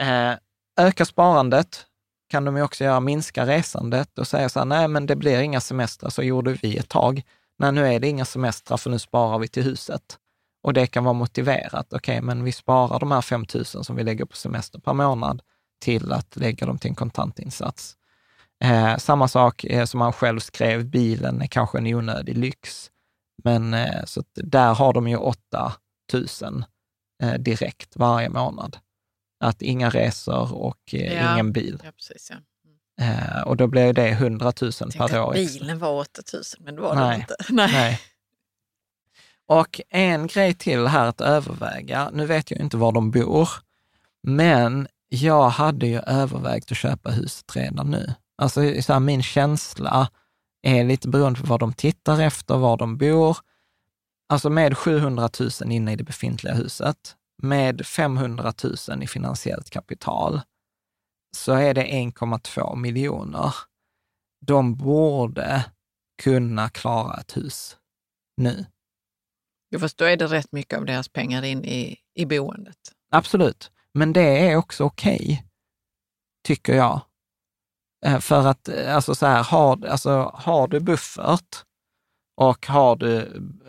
Eh, öka sparandet kan de ju också göra, minska resandet och säga så här, nej men det blir inga semestrar, så gjorde vi ett tag. Nej, nu är det inga semestrar för nu sparar vi till huset. Och det kan vara motiverat. Okej, okay, men vi sparar de här 5 000 som vi lägger på semester per månad till att lägga dem till en kontantinsats. Eh, samma sak eh, som han själv skrev, bilen är kanske en onödig lyx. Men eh, så där har de ju 8 000 eh, direkt varje månad. Att inga resor och eh, Ja. ingen bil. Ja, precis. Ja. Eh, och då blir det 100 000 Tänkte per år. extra. bilen var 8000, men det var Nej. den inte. *laughs* Nej. Nej. Och en grej till här att överväga. Nu vet jag inte var de bor, men jag hade ju övervägt att köpa huset redan nu. Alltså så här, min känsla är lite beroende på vad de tittar efter, var de bor. Alltså med 700 000 inne i det befintliga huset, med 500 000 i finansiellt kapital, så är det 1,2 miljoner. De borde kunna klara ett hus nu. Jo, fast då är det rätt mycket av deras pengar in i, i boendet. Absolut, men det är också okej, tycker jag. Eh, för att, eh, alltså så här, har, alltså, har du buffert och har du,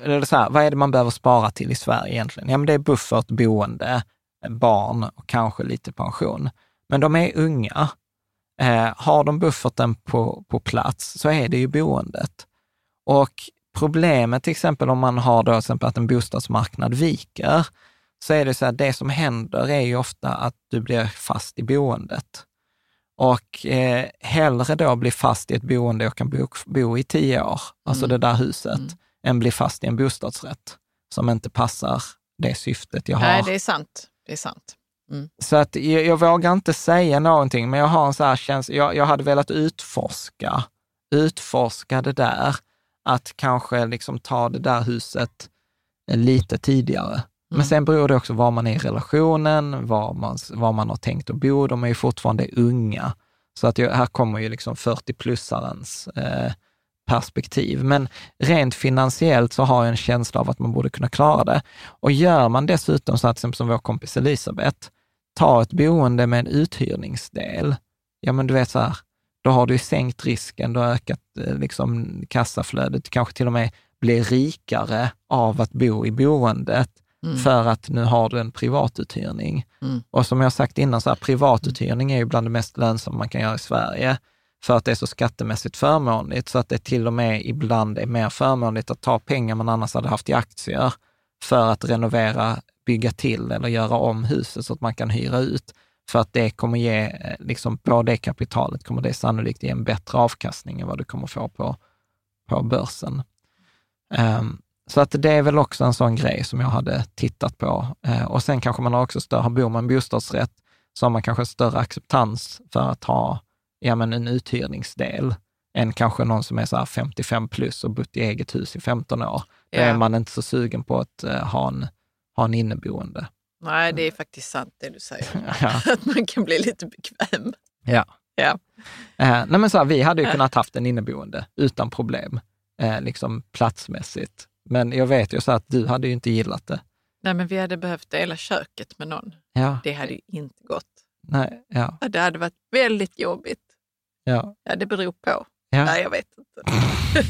eller så här, vad är det man behöver spara till i Sverige egentligen? Ja, men det är buffert, boende, barn och kanske lite pension. Men de är unga. Eh, har de bufferten på, på plats så är det ju boendet. Och problemet till exempel om man har då till exempel att en bostadsmarknad viker, så är det så här, det som händer är ju ofta att du blir fast i boendet. Och eh, hellre då bli fast i ett boende och kan bo, bo i tio år, alltså det där huset, Mm. än bli fast i en bostadsrätt som inte passar det syftet jag har. Nej, det är sant. Det är sant. Så att jag, jag vågar inte säga någonting, men jag har en så här känsla, jag, jag hade velat utforska, utforska det där, att kanske liksom ta det där huset eh, lite tidigare. Men Mm. sen beror det också var man är i relationen, var man, var man har tänkt att bo. De är ju fortfarande unga. Så att jag, här kommer ju liksom 40-plussarens eh, perspektiv. Men rent finansiellt så har jag en känsla av att man borde kunna klara det. Och gör man dessutom så att, som vår kompis Elisabeth, ta ett boende med en uthyrningsdel, ja men du vet så här, då har du sänkt risken, du har ökat eh, liksom kassaflödet, kanske till och med blir rikare av att bo i boendet Mm. för att nu har du en privatuthyrning. Mm. Och som jag sagt innan, så här, privatuthyrning är ju bland det mest lönsamma man kan göra i Sverige, för att det är så skattemässigt förmånligt, så att det till och med ibland är mer förmånligt att ta pengar man annars hade haft i aktier för att renovera, bygga till eller göra om huset så att man kan hyra ut. För att det kommer ge, eh, liksom på det kapitalet kommer det sannolikt ge en bättre avkastning än vad du kommer få på, på börsen. Ehm, så att det är väl också en sån grej som jag hade tittat på. Eh, och sen kanske man har också större, bor man bostadsrätt, så har man kanske större acceptans för att ha ja, men en uthyrningsdel än kanske någon som är så här 55 plus och bott i eget hus i 15 år. Då Ja. är man inte så sugen på att eh, ha, en, ha en inneboende. Nej, det är faktiskt sant det du säger. *laughs* Ja. *laughs* Att man kan bli lite bekväm. Ja. Ja. Eh, nej men så här, vi hade ju kunnat haft en inneboende utan problem, eh, liksom platsmässigt. Men jag vet ju så att du hade ju inte gillat det. Nej, men vi hade behövt dela köket med någon. Ja, Det hade ju inte gått. nej, Ja, Det hade varit väldigt jobbigt. ja. Ja, det beror på. Ja, Nej, jag vet inte. *laughs*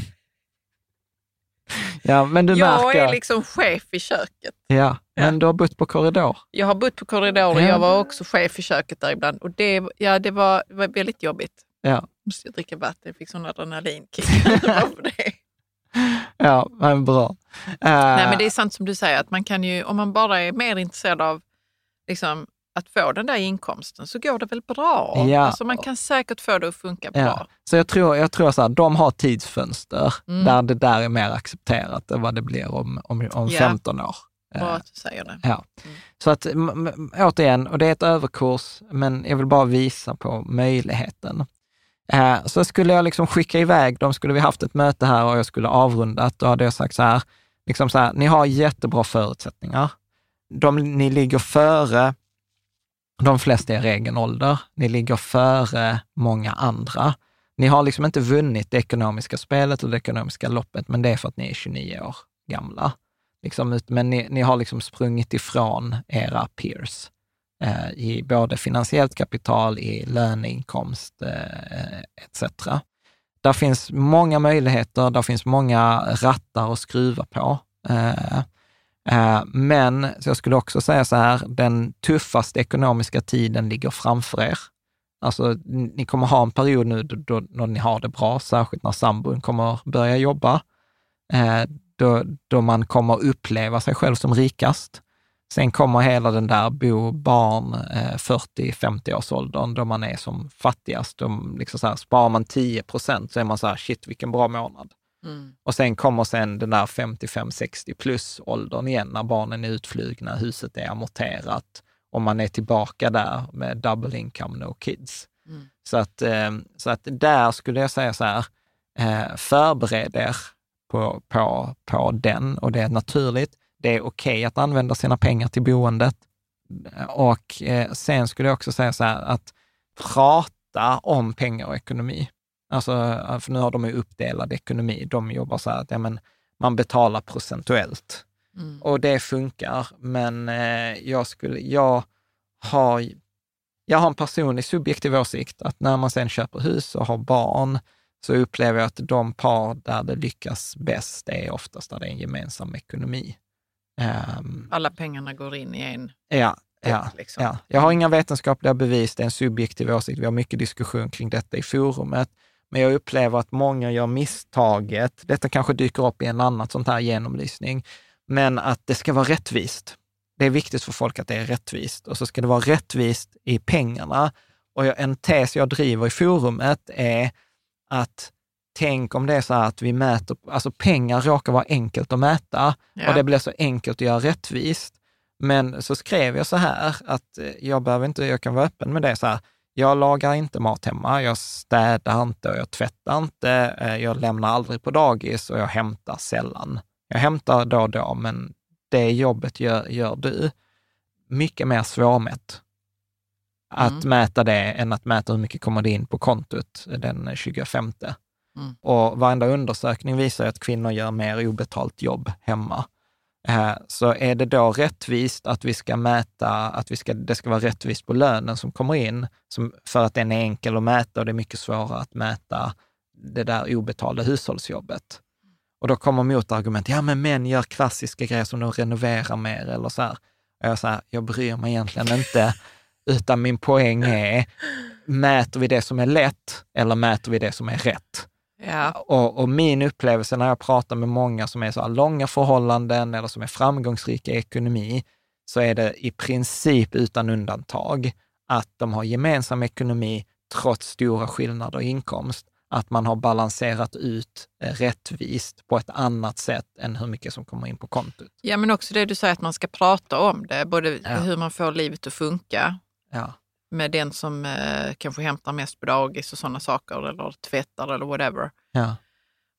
ja men du Jag märker. är liksom chef i köket. Ja, men Ja. du har bott på korridor. Jag har bott på korridoren, Ja. jag var också chef i köket där ibland. Och det, ja, det var, var väldigt jobbigt. Ja, Måste jag dricka vatten, jag fick sån adrenalinkick. *laughs* Det? ja men bra. Eh, Nej, men det är sant som du säger, att man kan ju, om man bara är mer intresserad av liksom, att få den där inkomsten så går det väl bra. Ja. Alltså, man kan säkert få det att funka bra. Ja. Så jag tror, jag tror så här, de har tidsfönster Mm. där det där är mer accepterat än vad det blir om, om, om Ja. 15 år. Bra Eh, att du säger det. Ja. Mm. Så att återigen, och det är ett överkurs, men jag vill bara visa på möjligheten. Eh, så skulle jag liksom skicka iväg dem, skulle vi haft ett möte här och jag skulle avrundat, då hade jag sagt så här, liksom så här, ni har jättebra förutsättningar. De, ni ligger före de flesta i er egen ålder. Ni ligger före många andra. Ni har liksom inte vunnit det ekonomiska spelet och det ekonomiska loppet, men det är för att ni är 29 år gamla. Liksom, men ni, ni har liksom sprungit ifrån era peers eh, i både finansiellt kapital, i löneinkomst eh, etc. Där finns många möjligheter, där finns många rattar att skruva på. Eh, eh, Eh, men så jag skulle också säga så här, den tuffaste ekonomiska tiden ligger framför er. Alltså, ni kommer ha en period nu då, då, ni har det bra, särskilt när sambon kommer börja jobba, eh, då, då man kommer uppleva sig själv som rikast. Sen kommer hela den där bo barn eh, 40-50-årsåldern då man är som fattigast. De, liksom så här, sparar man 10 procent så är man så här, shit vilken bra månad. Mm. Och sen kommer sen den där 55-60 plus åldern igen när barnen är utflugna, huset är amorterat och man är tillbaka där med double income, no kids. Mm. Så, att, eh, så att där skulle jag säga så här, eh, förbered er på, på, på den och det är naturligt. Det är okej okay att använda sina pengar till boendet. Och eh, sen skulle jag också säga så här att prata om pengar och ekonomi. Alltså, för nu har de ju uppdelad ekonomi. De jobbar så här att ja, men, man betalar procentuellt. Mm. Och det funkar, men eh, jag, skulle, jag, har, jag har en personlig subjektiv åsikt att när man sen köper hus och har barn så upplever jag att de par där det lyckas bäst är oftast där det är en gemensam ekonomi. Um, Alla pengarna går in i en ja, ja, liksom. ja. Jag har inga vetenskapliga bevis, det är en subjektiv åsikt. Vi har mycket diskussion kring detta i forumet. Men jag upplever att många gör misstaget, detta kanske dyker upp i en annan sån här genomlysning, men att det ska vara rättvist. Det är viktigt för folk att det är rättvist och så ska det vara rättvist i pengarna. Och en tes jag driver i forumet är att tänk om det är så här att vi mäter, alltså pengar råkar vara enkelt att mäta ja. och det blir så enkelt att göra rättvist. Men så skrev jag så här att jag behöver inte, jag kan vara öppen med det så här, jag lagar inte mat hemma, jag städar inte och jag tvättar inte, eh, jag lämnar aldrig på dagis och jag hämtar sällan. Jag hämtar då och då, men det jobbet gör, gör du. Mycket mer svårmätt att mm. mäta det än att mäta hur mycket kommer det in på kontot den 25. Mm. Och varenda undersökning visar att kvinnor gör mer obetalt jobb hemma. Eh, så är det då rättvist att vi ska mäta, att vi ska, det ska vara rättvist på lönen som kommer in, som, för att den är enkel att mäta och det är mycket svårare att mäta det där obetalda hushållsjobbet. Och då kommer motargument, ja men män gör klassiska grejer som de renoverar mer eller så här. Och jag säger, jag bryr mig egentligen inte, utan min poäng är, mäter vi det som är lätt eller mäter vi det som är rätt? Ja. Och, och, min upplevelse när jag pratar med många som är så långa förhållanden eller som är framgångsrika i ekonomi, så är det i princip utan undantag att de har gemensam ekonomi trots stora skillnader i inkomst. Att man har balanserat ut eh, rättvist på ett annat sätt än hur mycket som kommer in på kontot. Ja, men också det du säger att man ska prata om det, både ja. hur man får livet att funka. Ja med den som eh, kanske hämtar mest på dagis och sådana saker eller tvättar eller whatever. Ja.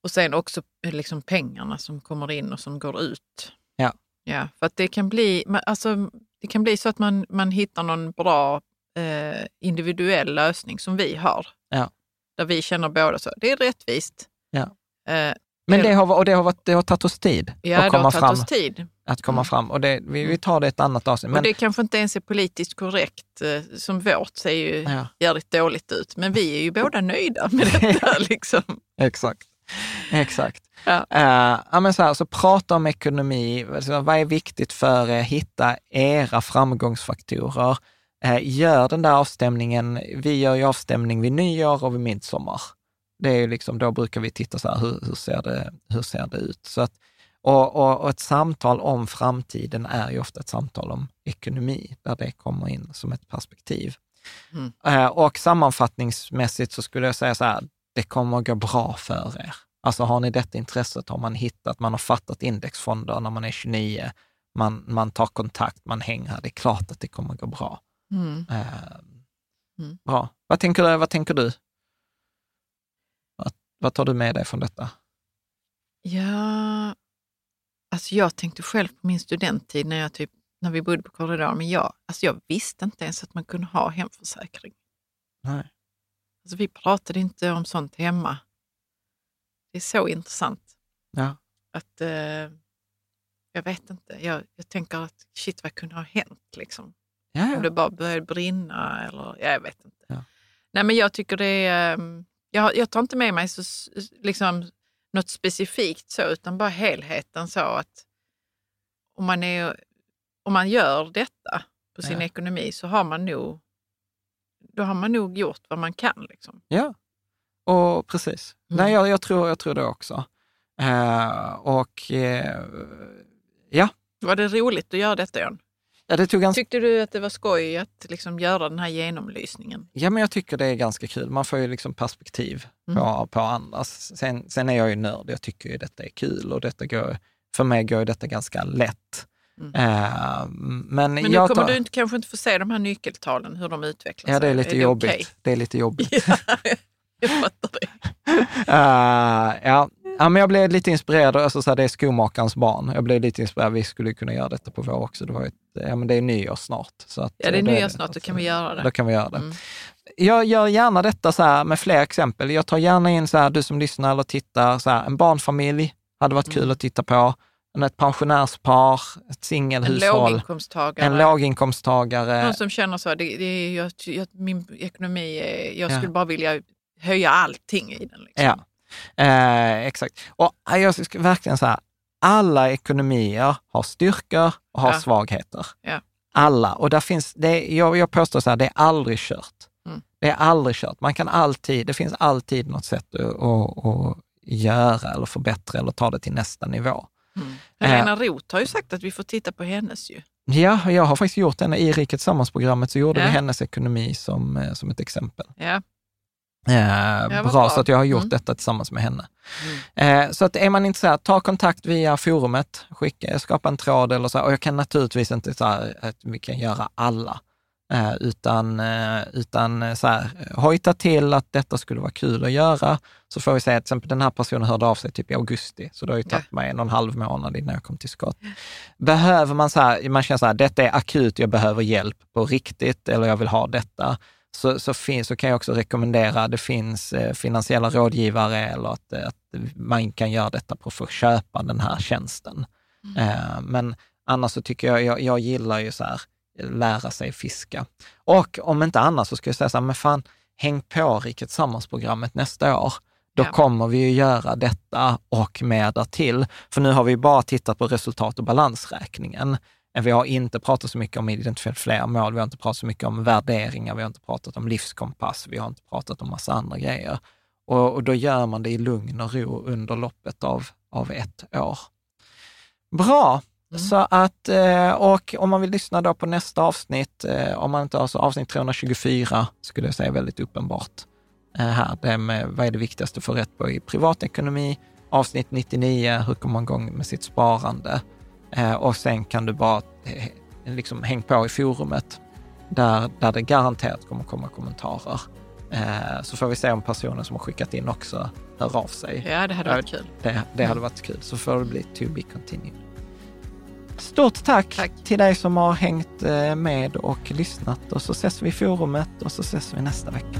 Och sen också eh, liksom pengarna som kommer in och som går ut. Ja. Ja, för att det kan bli, alltså, det kan bli så att man, man hittar någon bra eh, individuell lösning som vi har. Ja. Där vi känner båda så, det är rättvist. Ja. Eh, men det har, och det har, varit, det har tagit oss tid ja, att komma fram. Tid. Att komma mm. fram. Och det, vi, vi tar det ett annat avsnitt. Men... Och det kanske inte ens är politiskt korrekt, eh, som vårt ser ju ja. jävligt dåligt ut. Men vi är ju båda nöjda med *laughs* detta. liksom. Exakt. Exakt. Ja. Uh, ja, men så, här, så prata om ekonomi. Alltså, vad är viktigt för er? Hitta era framgångsfaktorer. Uh, gör den där avstämningen. Vi gör ju avstämning vid nyår och vid midsommar. Det är liksom, då brukar vi titta så här, hur, hur, ser, det, hur ser det ut? Så att, och, och, och, ett samtal om framtiden är ju ofta ett samtal om ekonomi, där det kommer in som ett perspektiv. Mm. Eh, och sammanfattningsmässigt så skulle jag säga så här, det kommer gå bra för er. Alltså har ni detta intresset, har man hittat, man har fattat indexfonder när man är 29, man, man tar kontakt, man hänger, det är klart att det kommer gå bra. Mm. Eh, mm. Bra. Vad tänker du? Vad tänker du? Vad tar du med dig från detta? Ja, alltså jag tänkte själv på min studenttid när, jag typ, när vi bodde på korridoren, men jag, alltså jag visste inte ens att man kunde ha hemförsäkring. Nej. Alltså vi pratade inte om sånt hemma. Det är så intressant. Ja. Att, eh, jag vet inte, jag, jag tänker att shit vad kunde ha hänt liksom? Ja, ja. Om det bara började brinna eller ja, jag vet inte. Ja. Nej men jag tycker det är, ehm, jag, jag tar inte med mig så, liksom, något specifikt så utan bara helheten så att om man, är, om man gör detta på sin Ja. ekonomi så har man nog, då har man nog gjort vad man kan. Liksom. Ja, och precis. Mm. Nej, jag, jag, tror, jag tror det också. Eh, och eh, ja, Var det roligt att göra detta John? Ja, det tog ganska... Tyckte du att det var skoj att liksom göra den här genomlysningen? Ja, men jag tycker det är ganska kul. Man får ju liksom perspektiv Mm. på, på andras. Sen, sen är jag ju nörd. Jag tycker ju detta är kul och detta går, för mig går ju detta ganska lätt. Mm. Eh, men Men nu jag kommer tar- du inte, kanske inte få se de här nyckeltalen, hur de utvecklas. Ja, det är lite jobbigt. okej? Det är lite jobbigt. *laughs* Ja, jag fattar det. *laughs* Eh, ja. Ja, men jag blev lite inspirerad. Alltså, så här, det är skomakarens barn. Jag blev lite inspirerad. Vi skulle kunna göra detta på vår också. Det, var ett, ja, men det är nyår snart. Så att, Ja, det är då nyår snart, då kan vi göra det. Då kan vi göra det. Mm. Jag gör gärna detta så här med fler exempel. Jag tar gärna in, så här, du som lyssnar eller tittar, så här, en barnfamilj hade varit kul Mm. att titta på. En- Ett pensionärspar, ett En singelhushåll, låginkomsttagare. en låginkomsttagare. Någon som känner så, det, det jag, jag, min ekonomi, jag Ja. skulle bara vilja höja allting i den. Liksom. Ja, eh, exakt. Och eh, jag ska verkligen säga, alla ekonomier har styrkor och har Ja. svagheter. Ja. Alla. Och där finns, det, jag, jag påstår så här, det är aldrig kört. Mm. Det är aldrig kört. Man kan alltid, det finns alltid något sätt att, att, att göra eller förbättra eller ta det till nästa nivå. Mm. Eh. Helena Roth har ju sagt att vi får titta på hennes ju. Ja, jag har faktiskt gjort den i Riket Tillsammans-programmet, så gjorde Ja. vi hennes ekonomi som, eh, som ett exempel. Ja. Eh, bra, bra. så att jag har gjort Mm. detta tillsammans med henne. Mm. Eh, så att är man intresserad, ta kontakt via forumet, skicka, skapa en tråd eller så. här. Och jag kan naturligtvis inte så här, att vi kan göra alla, eh, utan, eh, utan så här, hojta till att detta skulle vara kul att göra. Så får vi säga att till exempel den här personen hörde av sig typ i augusti, så det har ju tagit mig en och en halv månad innan jag kom till skott. Behöver man så här, man känner så här, detta är akut, jag behöver hjälp på riktigt, eller jag vill ha detta, så, så, finns, så kan jag också rekommendera, det finns eh, finansiella rådgivare eller att, eh, att man kan göra detta på för att köpa den här tjänsten. Eh, men annars så tycker jag, jag, jag gillar ju så här, lära sig fiska. Och om inte annars så ska jag säga så här, men fan, häng på Riket Tillsammans-programmet nästa år. Då Ja. kommer vi ju göra detta och mer därtill. För nu har vi bara tittat på resultat och balansräkningen. Vi har inte pratat så mycket om identifiera fler mål, vi har inte pratat så mycket om värderingar, vi har inte pratat om livskompass, vi har inte pratat om massa andra grejer. Och, och då gör man det i lugn och ro under loppet av, av ett år. Bra! Så att, eh, och om man vill lyssna då på nästa avsnitt, eh, om man inte har så avsnitt 324, skulle jag säga väldigt uppenbart eh, här. Det med vad är det viktigaste för rätt på i privatekonomi, avsnitt 99, hur kommer man igång med sitt sparande? Eh, och sen kan du bara eh, liksom häng på i forumet där, där det garanterat kommer komma kommentarer. Eh, så får vi se om personen som har skickat in också hör av sig. Ja, det hade varit kul. Det, det hade varit kul. Så får det bli to be continued. Stort tack, Tack. till dig som har hängt med och lyssnat och så ses vi i forumet och så ses vi nästa vecka.